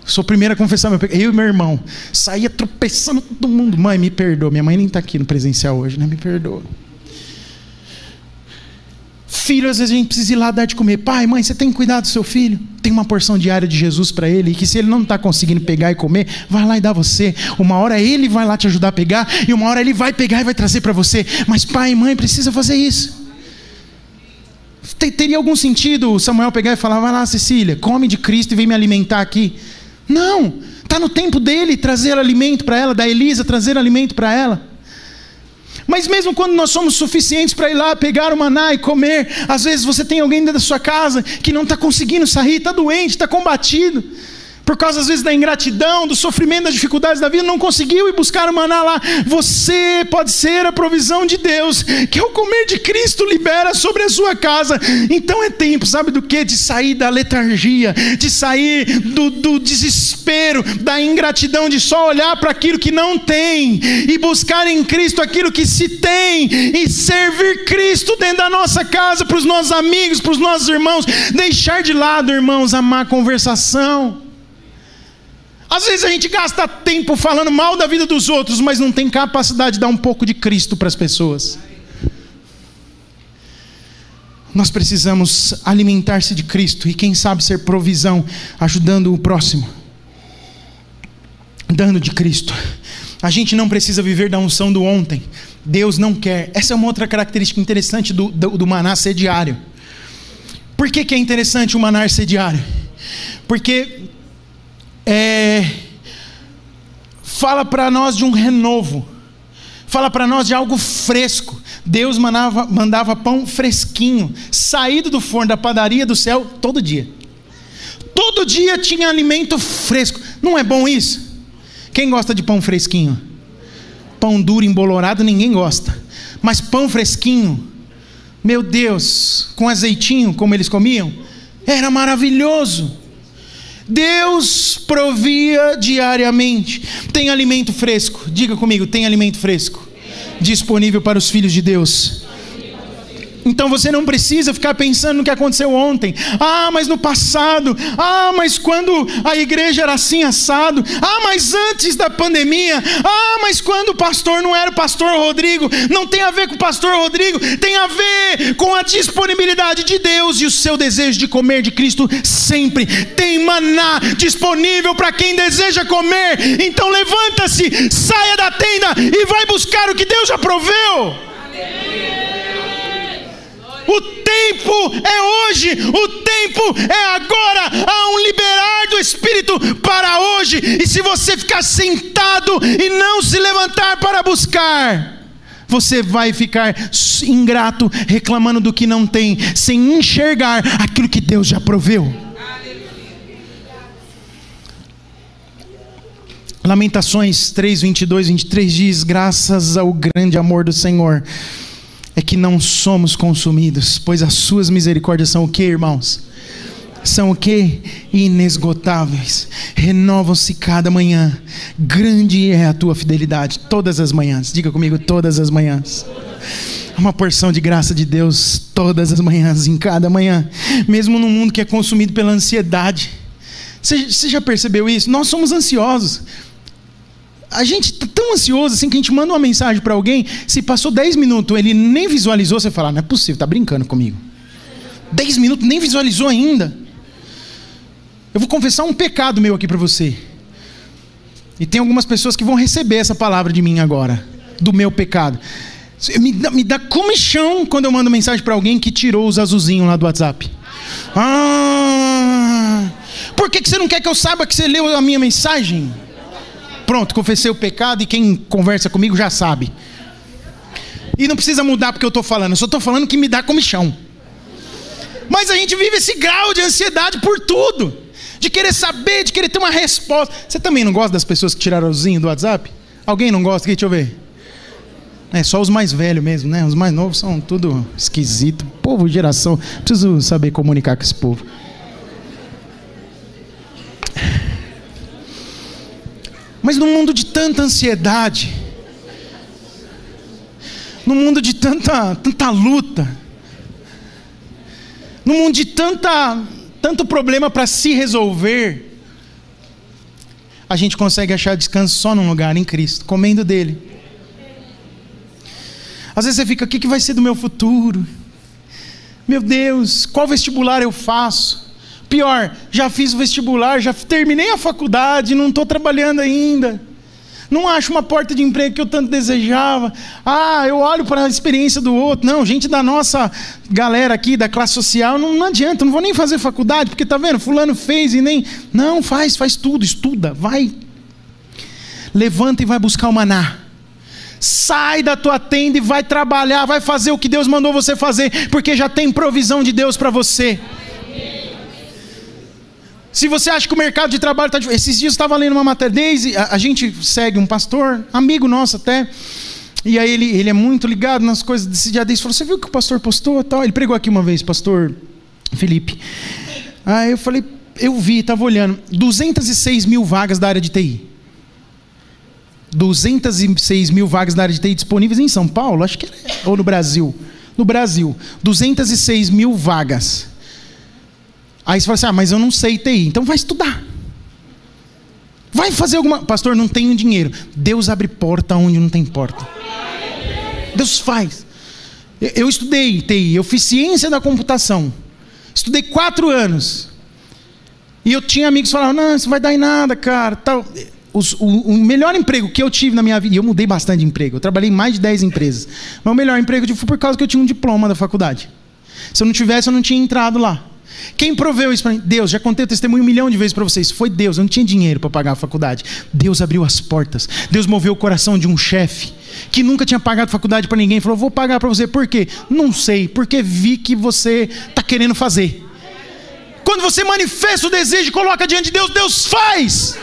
Sou o primeiro a confessar, meu eu e meu irmão. Saía tropeçando todo mundo. Mãe, me perdoa. Minha mãe nem está aqui no presencial hoje, né? Me perdoa. Filho, às vezes a gente precisa ir lá dar de comer. Pai, mãe, você tem que cuidar do seu filho. Tem uma porção diária de Jesus para ele. E que se ele não está conseguindo pegar e comer, vai lá e dá você. Uma hora ele vai lá te ajudar a pegar. E uma hora ele vai pegar e vai trazer para você. Mas pai e mãe precisa fazer isso. Teria algum sentido Samuel pegar e falar: vai lá, Cecília, come de Cristo e vem me alimentar aqui. Não, está no tempo dele trazer alimento para ela, da Elisa trazer alimento para ela. Mas mesmo quando nós somos suficientes para ir lá pegar o maná e comer, às vezes você tem alguém dentro da sua casa que não está conseguindo sair, está doente, está combatido por causa às vezes da ingratidão, do sofrimento, das dificuldades da vida, não conseguiu ir buscar o maná lá. Você pode ser a provisão de Deus, que ao comer de Cristo libera sobre a sua casa. Então é tempo, sabe do que? De sair da letargia, de sair do, do desespero, da ingratidão, de só olhar para aquilo que não tem e buscar em Cristo aquilo que se tem e servir Cristo dentro da nossa casa, para os nossos amigos, para os nossos irmãos. Deixar de lado, irmãos, a má conversação às vezes a gente gasta tempo falando mal da vida dos outros, mas não tem capacidade de dar um pouco de Cristo para as pessoas. Nós precisamos alimentar-se de Cristo e, quem sabe, ser provisão, ajudando o próximo, dando de Cristo. A gente não precisa viver da unção do ontem. Deus não quer. Essa é uma outra característica interessante do, do, do maná ser diário. Por que, que é interessante o maná ser diário? Porque é, fala para nós de um renovo, fala para nós de algo fresco. Deus mandava, mandava pão fresquinho, saído do forno da padaria do céu todo dia. Todo dia tinha alimento fresco. Não é bom isso? Quem gosta de pão fresquinho? Pão duro, embolorado, ninguém gosta. Mas pão fresquinho, meu Deus, com azeitinho, como eles comiam, era maravilhoso. Deus provia diariamente. Tem alimento fresco. Diga comigo, tem alimento fresco disponível para os filhos de Deus. Então você não precisa ficar pensando no que aconteceu ontem. Ah, mas no passado. Ah, mas quando a igreja era assim assado. Ah, mas antes da pandemia. Ah, mas quando o pastor não era o pastor Rodrigo. Não tem a ver com o pastor Rodrigo, tem a ver com a disponibilidade de Deus e o seu desejo de comer de Cristo sempre. Tem maná disponível para quem deseja comer. Então levanta-se, saia da tenda e vai buscar o que Deus já proveu. Amém. O tempo é hoje, o tempo é agora. Há um liberar do Espírito para hoje. E se você ficar sentado e não se levantar para buscar, você vai ficar ingrato, reclamando do que não tem, sem enxergar aquilo que Deus já proveu. Lamentações 3, 22, 23 diz: Graças ao grande amor do Senhor, é que não somos consumidos, pois as suas misericórdias são o que, irmãos? São o que? Inesgotáveis, renovam-se cada manhã. Grande é a tua fidelidade, todas as manhãs. Diga comigo, todas as manhãs uma porção de graça de Deus todas as manhãs, em cada manhã, mesmo num mundo que é consumido pela ansiedade. Você, já percebeu isso? Nós somos ansiosos a gente tá tão ansioso assim que a gente manda uma mensagem para alguém, se passou 10 minutos, ele nem visualizou, você fala, não é possível, tá brincando comigo. 10 minutos, nem visualizou ainda. Eu vou confessar um pecado meu aqui para você. E tem algumas pessoas que vão receber essa palavra de mim agora, do meu pecado. Me dá, me dá comichão quando eu mando mensagem para alguém que tirou os azulzinhos lá do WhatsApp. Ah, por que, que você não quer que eu saiba que você leu a minha mensagem? Pronto, confessei o pecado e quem conversa comigo já sabe. E não precisa mudar porque eu estou falando, eu só estou falando que me dá comichão. Mas a gente vive esse grau de ansiedade por tudo, de querer saber, de querer ter uma resposta. Você também não gosta das pessoas que tiraram o zinho do WhatsApp? Alguém não gosta? Aqui, deixa eu ver. É só os mais velhos mesmo, né? Os mais novos são tudo esquisito. Povo, geração. Preciso saber comunicar com esse povo. Mas no mundo de tanta ansiedade, no mundo de tanta, tanta luta, no mundo de tanta, tanto problema para se resolver, a gente consegue achar descanso só num lugar, em Cristo, comendo dele. Às vezes você fica, o que vai ser do meu futuro? Meu Deus, qual vestibular eu faço? Pior, já fiz o vestibular, já terminei a faculdade, não estou trabalhando ainda. Não acho uma porta de emprego que eu tanto desejava. Ah, eu olho para a experiência do outro. Não, gente da nossa galera aqui, da classe social, não, não adianta, não vou nem fazer faculdade, porque tá vendo, fulano fez e nem. Não, faz, faz tudo, estuda, vai. Levanta e vai buscar o maná. Sai da tua tenda e vai trabalhar, vai fazer o que Deus mandou você fazer, porque já tem provisão de Deus para você. Se você acha que o mercado de trabalho está. Esses dias eu estava lendo uma matéria, desde. A, a, gente segue um pastor, amigo nosso até. E aí ele, ele é muito ligado nas coisas desse dia desse. Falou: Você viu que o pastor postou? Tal? Ele pregou aqui uma vez, pastor Felipe. Aí eu falei: Eu vi, estava olhando. 206 mil vagas da área de TI. 206 mil vagas da área de TI disponíveis em São Paulo, acho que é, ou no Brasil. No Brasil, 206 mil vagas. Aí você fala assim: ah, mas eu não sei TI. Então vai estudar. Vai fazer alguma. Pastor, não tenho dinheiro. Deus abre porta onde não tem porta. Deus faz. Eu estudei TI, eu fiz ciência da computação. Estudei quatro anos. E eu tinha amigos que falavam: não, isso vai dar em nada, cara. Tal. Os, o, o, melhor emprego que eu tive na minha vida, e eu mudei bastante de emprego, eu trabalhei em mais de 10 empresas. Mas o melhor emprego eu foi por causa que eu tinha um diploma da faculdade. Se eu não tivesse, eu não tinha entrado lá. Quem proveu isso para mim? Deus. Já contei o testemunho um milhão de vezes para vocês. Foi Deus. Eu não tinha dinheiro para pagar a faculdade. Deus abriu as portas. Deus moveu o coração de um chefe que nunca tinha pagado faculdade para ninguém. Falou: Vou pagar para você. Por quê? Não sei. Porque vi que você está querendo fazer. Quando você manifesta o desejo e coloca diante de Deus, Deus faz.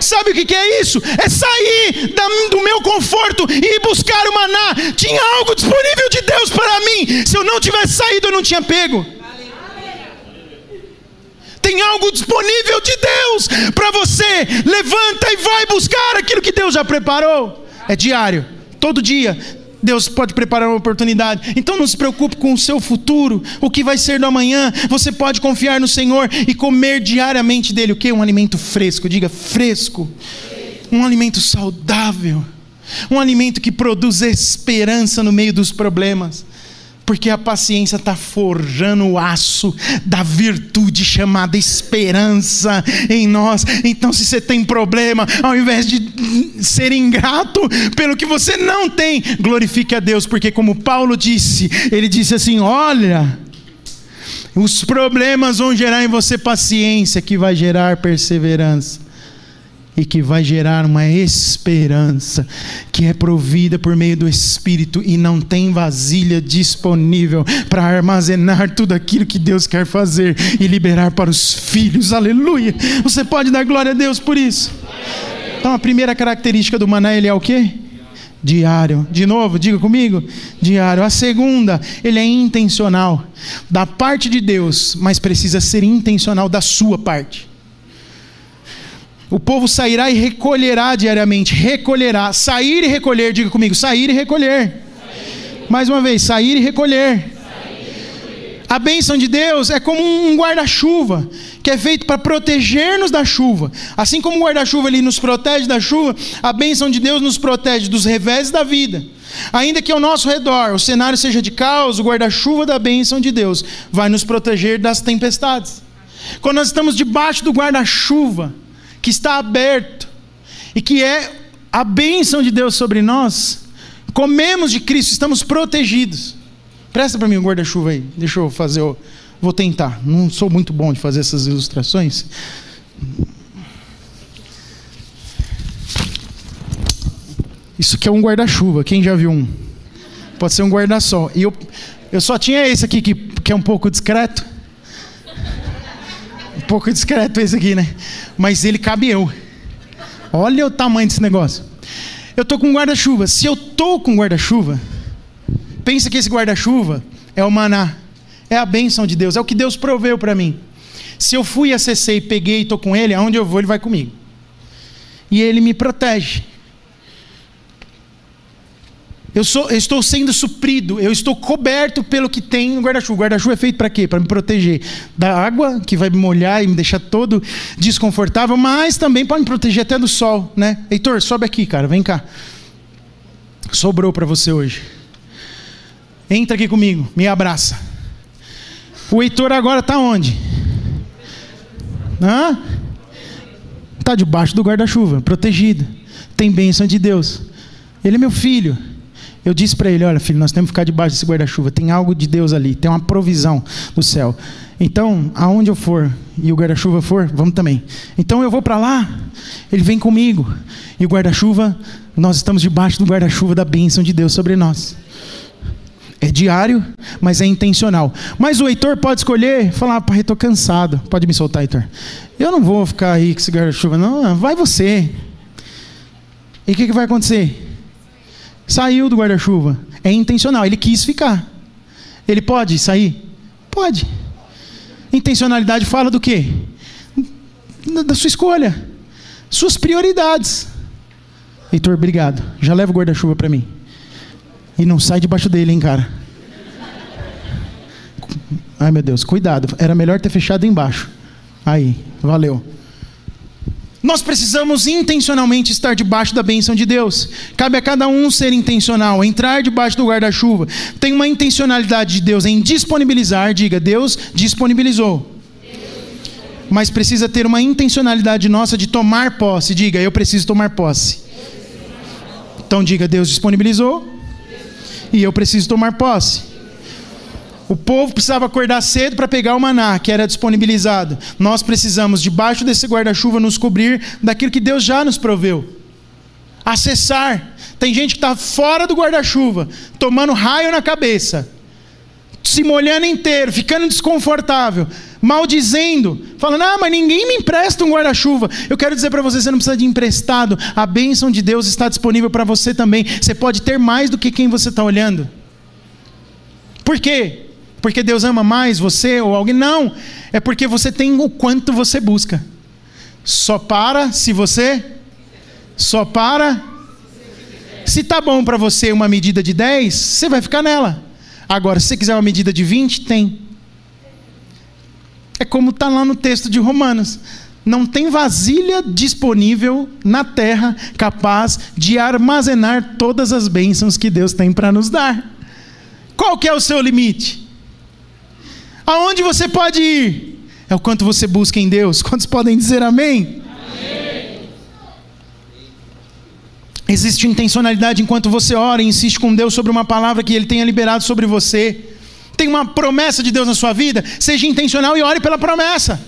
Sabe o que, é isso? É sair do meu conforto e ir buscar o maná. Tinha algo disponível de Deus para mim. Se eu não tivesse saído, eu não tinha pego tem algo disponível de Deus para você. Levanta e vai buscar aquilo que Deus já preparou. É diário, todo dia. Deus pode preparar uma oportunidade. Então não se preocupe com o seu futuro, o que vai ser do amanhã. Você pode confiar no Senhor e comer diariamente dele o que? Um alimento fresco. Diga fresco. Um alimento saudável. Um alimento que produz esperança no meio dos problemas porque a paciência está forjando o aço da virtude chamada esperança em nós. Então, se você tem problema, ao invés de ser ingrato pelo que você não tem, glorifique a Deus, porque, como Paulo disse, ele disse assim: Olha, os problemas vão gerar em você paciência, que vai gerar perseverança. E que vai gerar uma esperança que é provida por meio do Espírito e não tem vasilha disponível para armazenar tudo aquilo que Deus quer fazer e liberar para os filhos. Aleluia! Você pode dar glória a Deus por isso. Então a primeira característica do maná ele é o quê? Diário. De novo, diga comigo. Diário. A segunda, ele é intencional. Da parte de Deus, mas precisa ser intencional da sua parte. O povo sairá e recolherá diariamente. Recolherá. Sair e recolher, diga comigo. Sair e recolher. Sair. Mais uma vez, sair e recolher. A bênção de Deus é como um guarda-chuva, que é feito para proteger-nos da chuva. Assim como o guarda-chuva nos protege da chuva, a bênção de Deus nos protege dos revés da vida. Ainda que ao nosso redor o cenário seja de caos, o guarda-chuva da bênção de Deus vai nos proteger das tempestades. Quando nós estamos debaixo do guarda-chuva, que está aberto e que é a bênção de Deus sobre nós, comemos de Cristo, estamos protegidos. Presta para mim um guarda-chuva aí. Deixa eu fazer. O... Vou tentar. Não sou muito bom de fazer essas ilustrações. Isso aqui é um guarda-chuva. Quem já viu um? Pode ser um guarda-sol. E eu, eu só tinha esse aqui que, que é um pouco discreto. Pouco discreto esse aqui, né? Mas ele cabe eu. Olha o tamanho desse negócio. Eu tô com guarda-chuva. Se eu tô com guarda-chuva, pensa que esse guarda-chuva é o maná, é a bênção de Deus, é o que Deus proveu para mim. Se eu fui, acessei, peguei e estou com Ele, aonde eu vou, Ele vai comigo. E Ele me protege. Eu, sou, eu estou sendo suprido, eu estou coberto pelo que tem no guarda-chuva. O guarda-chuva é feito para quê? Para me proteger da água, que vai me molhar e me deixar todo desconfortável, mas também pode me proteger até do sol, né? Heitor, sobe aqui, cara, vem cá. Sobrou para você hoje. Entra aqui comigo, me abraça. O Heitor agora está onde? Está debaixo do guarda-chuva, protegido. Tem bênção de Deus. Ele é meu filho. Eu disse para ele: Olha, filho, nós temos que ficar debaixo desse guarda-chuva. Tem algo de Deus ali, tem uma provisão do céu. Então, aonde eu for e o guarda-chuva for, vamos também. Então eu vou para lá, ele vem comigo. E o guarda-chuva, nós estamos debaixo do guarda-chuva da bênção de Deus sobre nós. É diário, mas é intencional. Mas o Heitor pode escolher, falar, pai, estou cansado. Pode me soltar, Heitor. Eu não vou ficar aí com esse guarda-chuva, não. Vai você. E o que, que vai acontecer? Saiu do guarda-chuva. É intencional. Ele quis ficar. Ele pode sair? Pode. Intencionalidade fala do quê? Da sua escolha. Suas prioridades. Heitor, obrigado. Já leva o guarda-chuva para mim. E não sai debaixo dele, hein, cara. Ai, meu Deus, cuidado. Era melhor ter fechado embaixo. Aí, valeu. Nós precisamos intencionalmente estar debaixo da bênção de Deus. Cabe a cada um ser intencional, entrar debaixo do guarda-chuva. Tem uma intencionalidade de Deus em disponibilizar, diga, Deus disponibilizou. Mas precisa ter uma intencionalidade nossa de tomar posse, diga, eu preciso tomar posse. Então diga, Deus disponibilizou, e eu preciso tomar posse. O povo precisava acordar cedo para pegar o maná que era disponibilizado. Nós precisamos, debaixo desse guarda-chuva, nos cobrir daquilo que Deus já nos proveu. Acessar. Tem gente que está fora do guarda-chuva, tomando raio na cabeça, se molhando inteiro, ficando desconfortável, maldizendo, falando: Ah, mas ninguém me empresta um guarda-chuva. Eu quero dizer para você: você não precisa de emprestado, a bênção de Deus está disponível para você também. Você pode ter mais do que quem você está olhando. Por quê? Porque Deus ama mais você ou alguém? Não, é porque você tem o quanto você busca. Só para se você. Só para. Se tá bom para você uma medida de 10, você vai ficar nela. Agora, se você quiser uma medida de 20, tem. É como está lá no texto de Romanos. Não tem vasilha disponível na terra capaz de armazenar todas as bênçãos que Deus tem para nos dar. Qual que é o seu limite? Aonde você pode ir? É o quanto você busca em Deus. Quantos podem dizer amém? Existe intencionalidade enquanto você ora e insiste com Deus sobre uma palavra que Ele tenha liberado sobre você tem uma promessa de Deus na sua vida, seja intencional e ore pela promessa.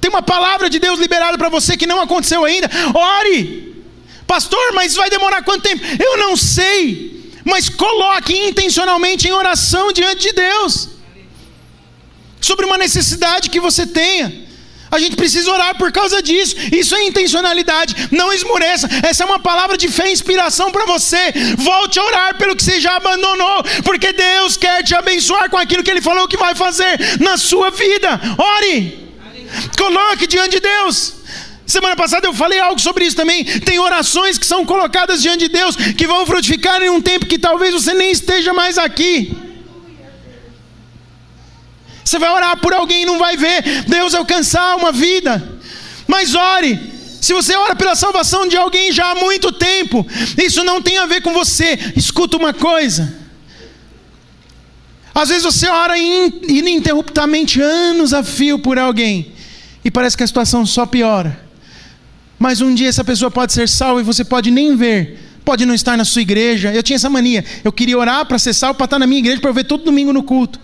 Tem uma palavra de Deus liberada para você que não aconteceu ainda. Ore. Pastor, mas vai demorar quanto tempo? Eu não sei. Mas coloque intencionalmente em oração diante de Deus. Sobre uma necessidade que você tenha. A gente precisa orar por causa disso. Isso é intencionalidade. Não esmoreça. Essa é uma palavra de fé e inspiração para você. Volte a orar pelo que você já abandonou, porque Deus quer te abençoar com aquilo que Ele falou que vai fazer na sua vida. Ore. Coloque diante de Deus. Semana passada eu falei algo sobre isso também. Tem orações que são colocadas diante de Deus que vão frutificar em um tempo que talvez você nem esteja mais aqui. Você vai orar por alguém e não vai ver Deus alcançar uma vida. Mas ore. Se você ora pela salvação de alguém já há muito tempo, isso não tem a ver com você. Escuta uma coisa. Às vezes você ora ininterruptamente anos a fio por alguém e parece que a situação só piora. Mas um dia essa pessoa pode ser salva e você pode nem ver pode não estar na sua igreja. Eu tinha essa mania. Eu queria orar para ser salvo, para estar na minha igreja, para eu ver todo domingo no culto.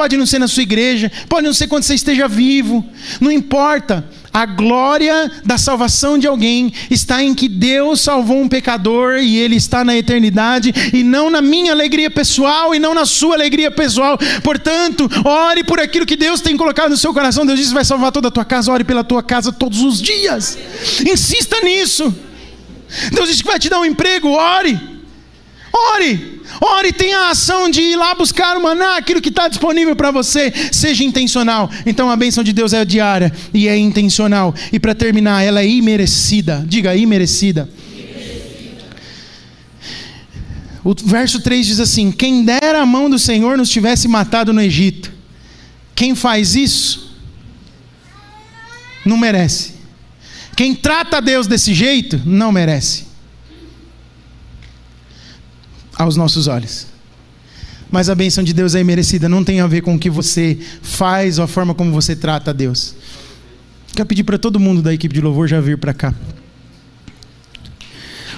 Pode não ser na sua igreja, pode não ser quando você esteja vivo. Não importa. A glória da salvação de alguém está em que Deus salvou um pecador e ele está na eternidade, e não na minha alegria pessoal e não na sua alegria pessoal. Portanto, ore por aquilo que Deus tem colocado no seu coração. Deus disse: vai salvar toda a tua casa, ore pela tua casa todos os dias. Insista nisso. Deus diz que vai te dar um emprego, ore. Ore, ore, tenha a ação de ir lá buscar o maná, aquilo que está disponível para você, seja intencional. Então a bênção de Deus é diária e é intencional. E para terminar, ela é imerecida. Diga, imerecida. O verso 3 diz assim: Quem dera a mão do Senhor nos tivesse matado no Egito. Quem faz isso, não merece. Quem trata Deus desse jeito, não merece. Aos nossos olhos. Mas a bênção de Deus é imerecida, não tem a ver com o que você faz ou a forma como você trata a Deus. Quero pedir para todo mundo da equipe de louvor já vir para cá.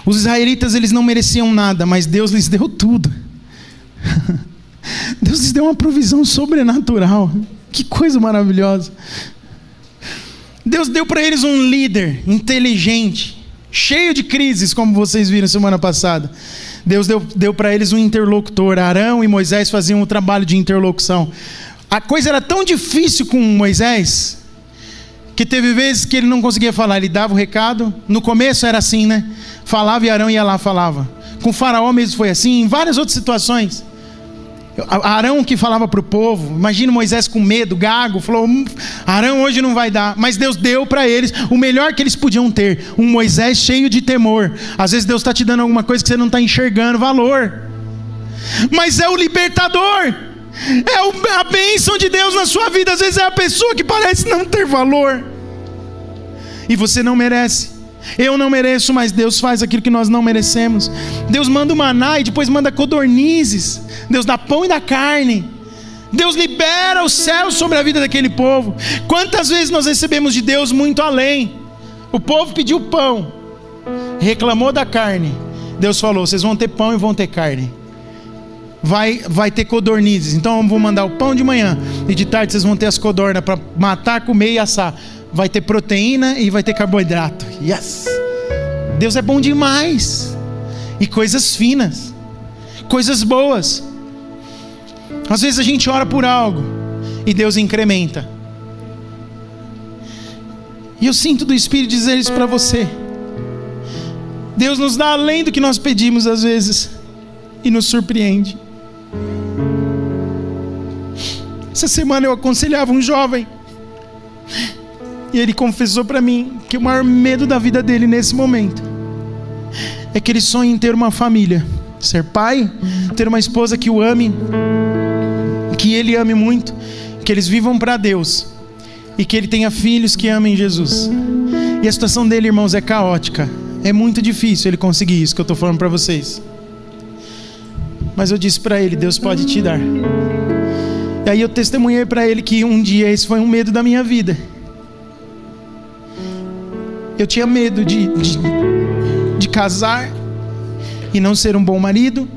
Os israelitas eles não mereciam nada, mas Deus lhes deu tudo. Deus lhes deu uma provisão sobrenatural. Que coisa maravilhosa. Deus deu para eles um líder inteligente, cheio de crises, como vocês viram semana passada. Deus deu, deu para eles um interlocutor. Arão e Moisés faziam o um trabalho de interlocução. A coisa era tão difícil com Moisés que teve vezes que ele não conseguia falar. Ele dava o recado. No começo era assim, né? Falava e Arão ia lá falava. Com Faraó mesmo foi assim. Em várias outras situações. Arão que falava para o povo, imagina Moisés com medo, gago, falou: hum, Arão hoje não vai dar, mas Deus deu para eles o melhor que eles podiam ter, um Moisés cheio de temor. Às vezes Deus está te dando alguma coisa que você não está enxergando valor, mas é o libertador, é a bênção de Deus na sua vida. Às vezes é a pessoa que parece não ter valor, e você não merece. Eu não mereço, mas Deus faz aquilo que nós não merecemos. Deus manda o maná e depois manda codornizes. Deus dá pão e dá carne. Deus libera o céu sobre a vida daquele povo. Quantas vezes nós recebemos de Deus muito além? O povo pediu pão, reclamou da carne. Deus falou: vocês vão ter pão e vão ter carne. Vai, vai ter codornizes. Então eu vou mandar o pão de manhã e de tarde vocês vão ter as codornas para matar, comer e assar vai ter proteína e vai ter carboidrato. Yes! Deus é bom demais. E coisas finas, coisas boas. Às vezes a gente ora por algo e Deus incrementa. E eu sinto do Espírito dizer isso para você. Deus nos dá além do que nós pedimos às vezes e nos surpreende. Essa semana eu aconselhava um jovem e ele confessou para mim que o maior medo da vida dele nesse momento é que ele sonha em ter uma família, ser pai, ter uma esposa que o ame, que ele ame muito, que eles vivam para Deus e que ele tenha filhos que amem Jesus. E a situação dele, irmãos, é caótica. É muito difícil ele conseguir isso que eu estou falando para vocês. Mas eu disse para ele: Deus pode te dar. E aí eu testemunhei para ele que um dia esse foi um medo da minha vida. Eu tinha medo de, de, de casar e não ser um bom marido,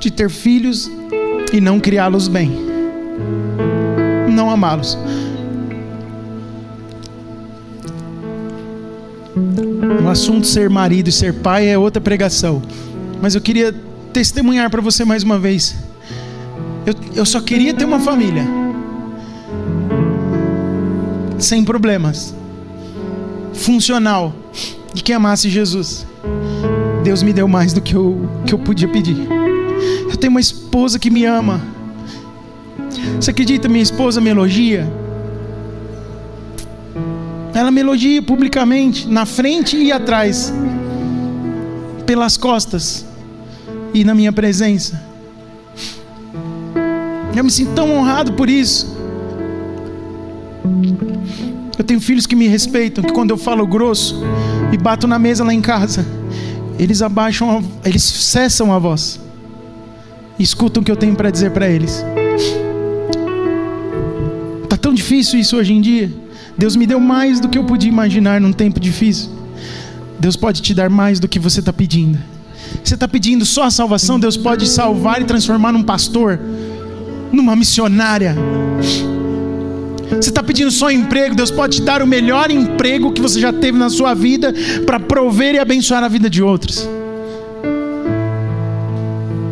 de ter filhos e não criá-los bem, não amá-los. O assunto ser marido e ser pai é outra pregação. Mas eu queria testemunhar para você mais uma vez. Eu, eu só queria ter uma família. Sem problemas. Funcional. E que amasse Jesus. Deus me deu mais do que eu, que eu podia pedir. Eu tenho uma esposa que me ama. Você acredita? Minha esposa me elogia. Ela me elogia publicamente, na frente e atrás, pelas costas e na minha presença. Eu me sinto tão honrado por isso. Eu tenho filhos que me respeitam, que quando eu falo grosso e bato na mesa lá em casa, eles abaixam, a, eles cessam a voz e escutam o que eu tenho para dizer para eles. Tá tão difícil isso hoje em dia. Deus me deu mais do que eu podia imaginar num tempo difícil. Deus pode te dar mais do que você está pedindo. Você está pedindo só a salvação, Deus pode salvar e transformar num pastor, numa missionária. Você está pedindo só emprego, Deus pode te dar o melhor emprego que você já teve na sua vida para prover e abençoar a vida de outros.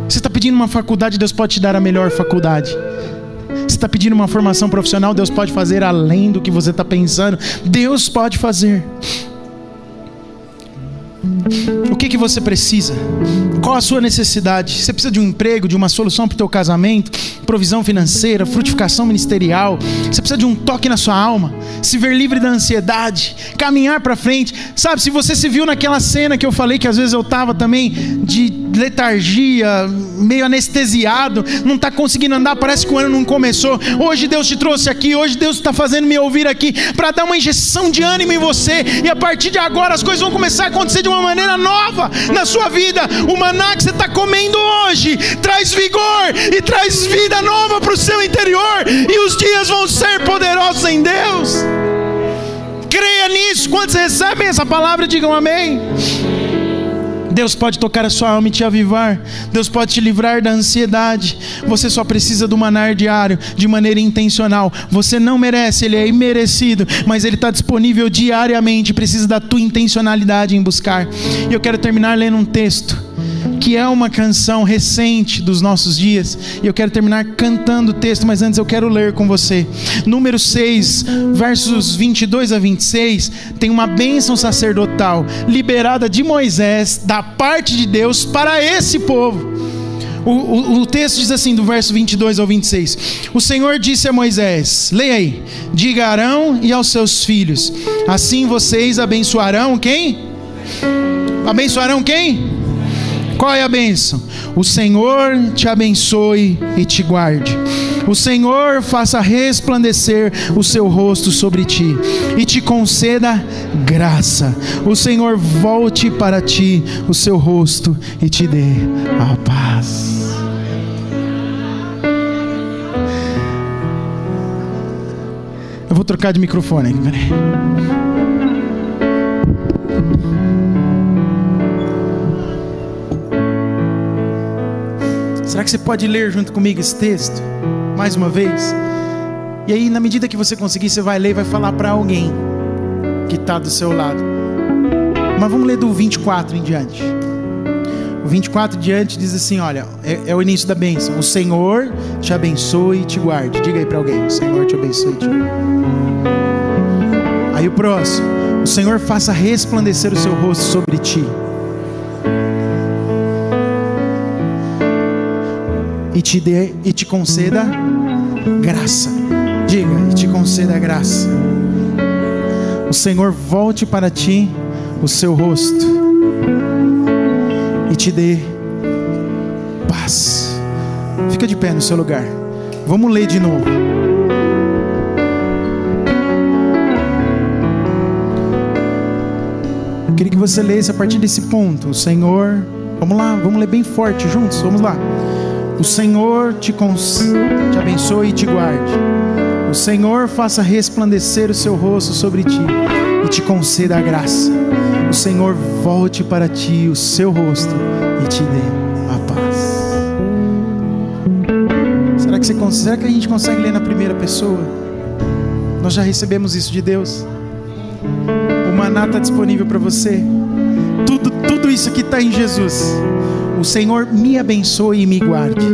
Você está pedindo uma faculdade, Deus pode te dar a melhor faculdade. Você está pedindo uma formação profissional, Deus pode fazer além do que você está pensando. Deus pode fazer. O que, que você precisa? Qual a sua necessidade? Você precisa de um emprego, de uma solução para o teu casamento, provisão financeira, frutificação ministerial. Você precisa de um toque na sua alma, se ver livre da ansiedade, caminhar para frente. Sabe, se você se viu naquela cena que eu falei que às vezes eu estava também de letargia, meio anestesiado, não está conseguindo andar, parece que o ano não começou. Hoje Deus te trouxe aqui, hoje Deus está fazendo me ouvir aqui para dar uma injeção de ânimo em você e a partir de agora as coisas vão começar a acontecer de uma maneira nova na sua vida. O maná que você está comendo hoje traz vigor e traz vida nova para o seu interior, e os dias vão ser poderosos em Deus. Creia nisso. Quantos recebem essa palavra, digam amém. Deus pode tocar a sua alma e te avivar. Deus pode te livrar da ansiedade. Você só precisa do manar diário, de maneira intencional. Você não merece, ele é imerecido, mas ele está disponível diariamente. Precisa da tua intencionalidade em buscar. E eu quero terminar lendo um texto que é uma canção recente dos nossos dias, e eu quero terminar cantando o texto, mas antes eu quero ler com você. Número 6, versos 22 a 26, tem uma bênção sacerdotal liberada de Moisés, da parte de Deus, para esse povo. O, o, o, texto diz assim, do verso 22 ao 26: O Senhor disse a Moisés: Leia aí, diga a Arão e aos seus filhos: Assim vocês abençoarão quem? Abençoarão quem? Qual é a bênção? O Senhor te abençoe e te guarde. O Senhor faça resplandecer o seu rosto sobre ti e te conceda graça. O Senhor volte para ti o seu rosto e te dê a paz. Eu vou trocar de microfone peraí. Será que você pode ler junto comigo esse texto? Mais uma vez. E aí, na medida que você conseguir, você vai ler e vai falar para alguém que está do seu lado. Mas vamos ler do 24 em diante. O 24 em diante diz assim: olha, é, é o início da bênção. O Senhor te abençoe e te guarde. Diga aí para alguém: O Senhor te abençoe e te guarde. Aí o próximo: O Senhor faça resplandecer o seu rosto sobre ti e te dê e te conceda graça. Diga, e te conceda graça. O Senhor volte para ti o seu rosto e te dê paz. Fica de pé no seu lugar. Vamos ler de novo. Eu queria que você lesse a partir desse ponto. O Senhor, vamos lá, vamos ler bem forte juntos. Vamos lá. O Senhor te, te abençoe e te guarde. O Senhor faça resplandecer o seu rosto sobre ti e te conceda a graça. O Senhor volte para ti o seu rosto e te dê a paz. Será que, você, será que a gente consegue ler na primeira pessoa? Nós já recebemos isso de Deus. O maná está disponível para você. Tudo, tudo isso aqui está em Jesus. O Senhor me abençoe e me guarde.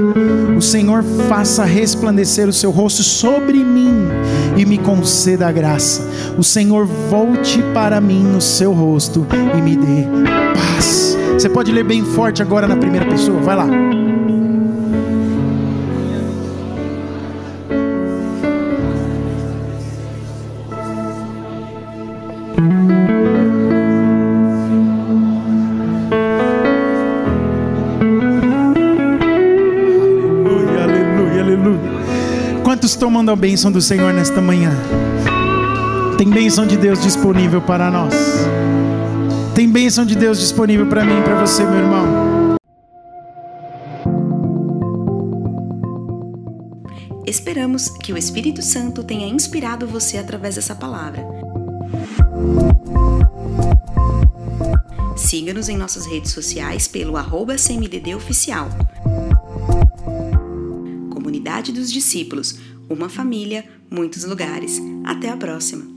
O Senhor faça resplandecer o seu rosto sobre mim e me conceda a graça. O Senhor volte para mim o seu rosto e me dê paz. Você pode ler bem forte agora na primeira pessoa? Vai lá. A bênção do Senhor nesta manhã? Tem bênção de Deus disponível para nós. Tem bênção de Deus disponível para mim e para você, meu irmão. Esperamos que o Espírito Santo tenha inspirado você através dessa palavra. Siga-nos em nossas redes sociais pelo arroba CMDD Oficial. Comunidade dos Discípulos, uma família, muitos lugares. Até a próxima!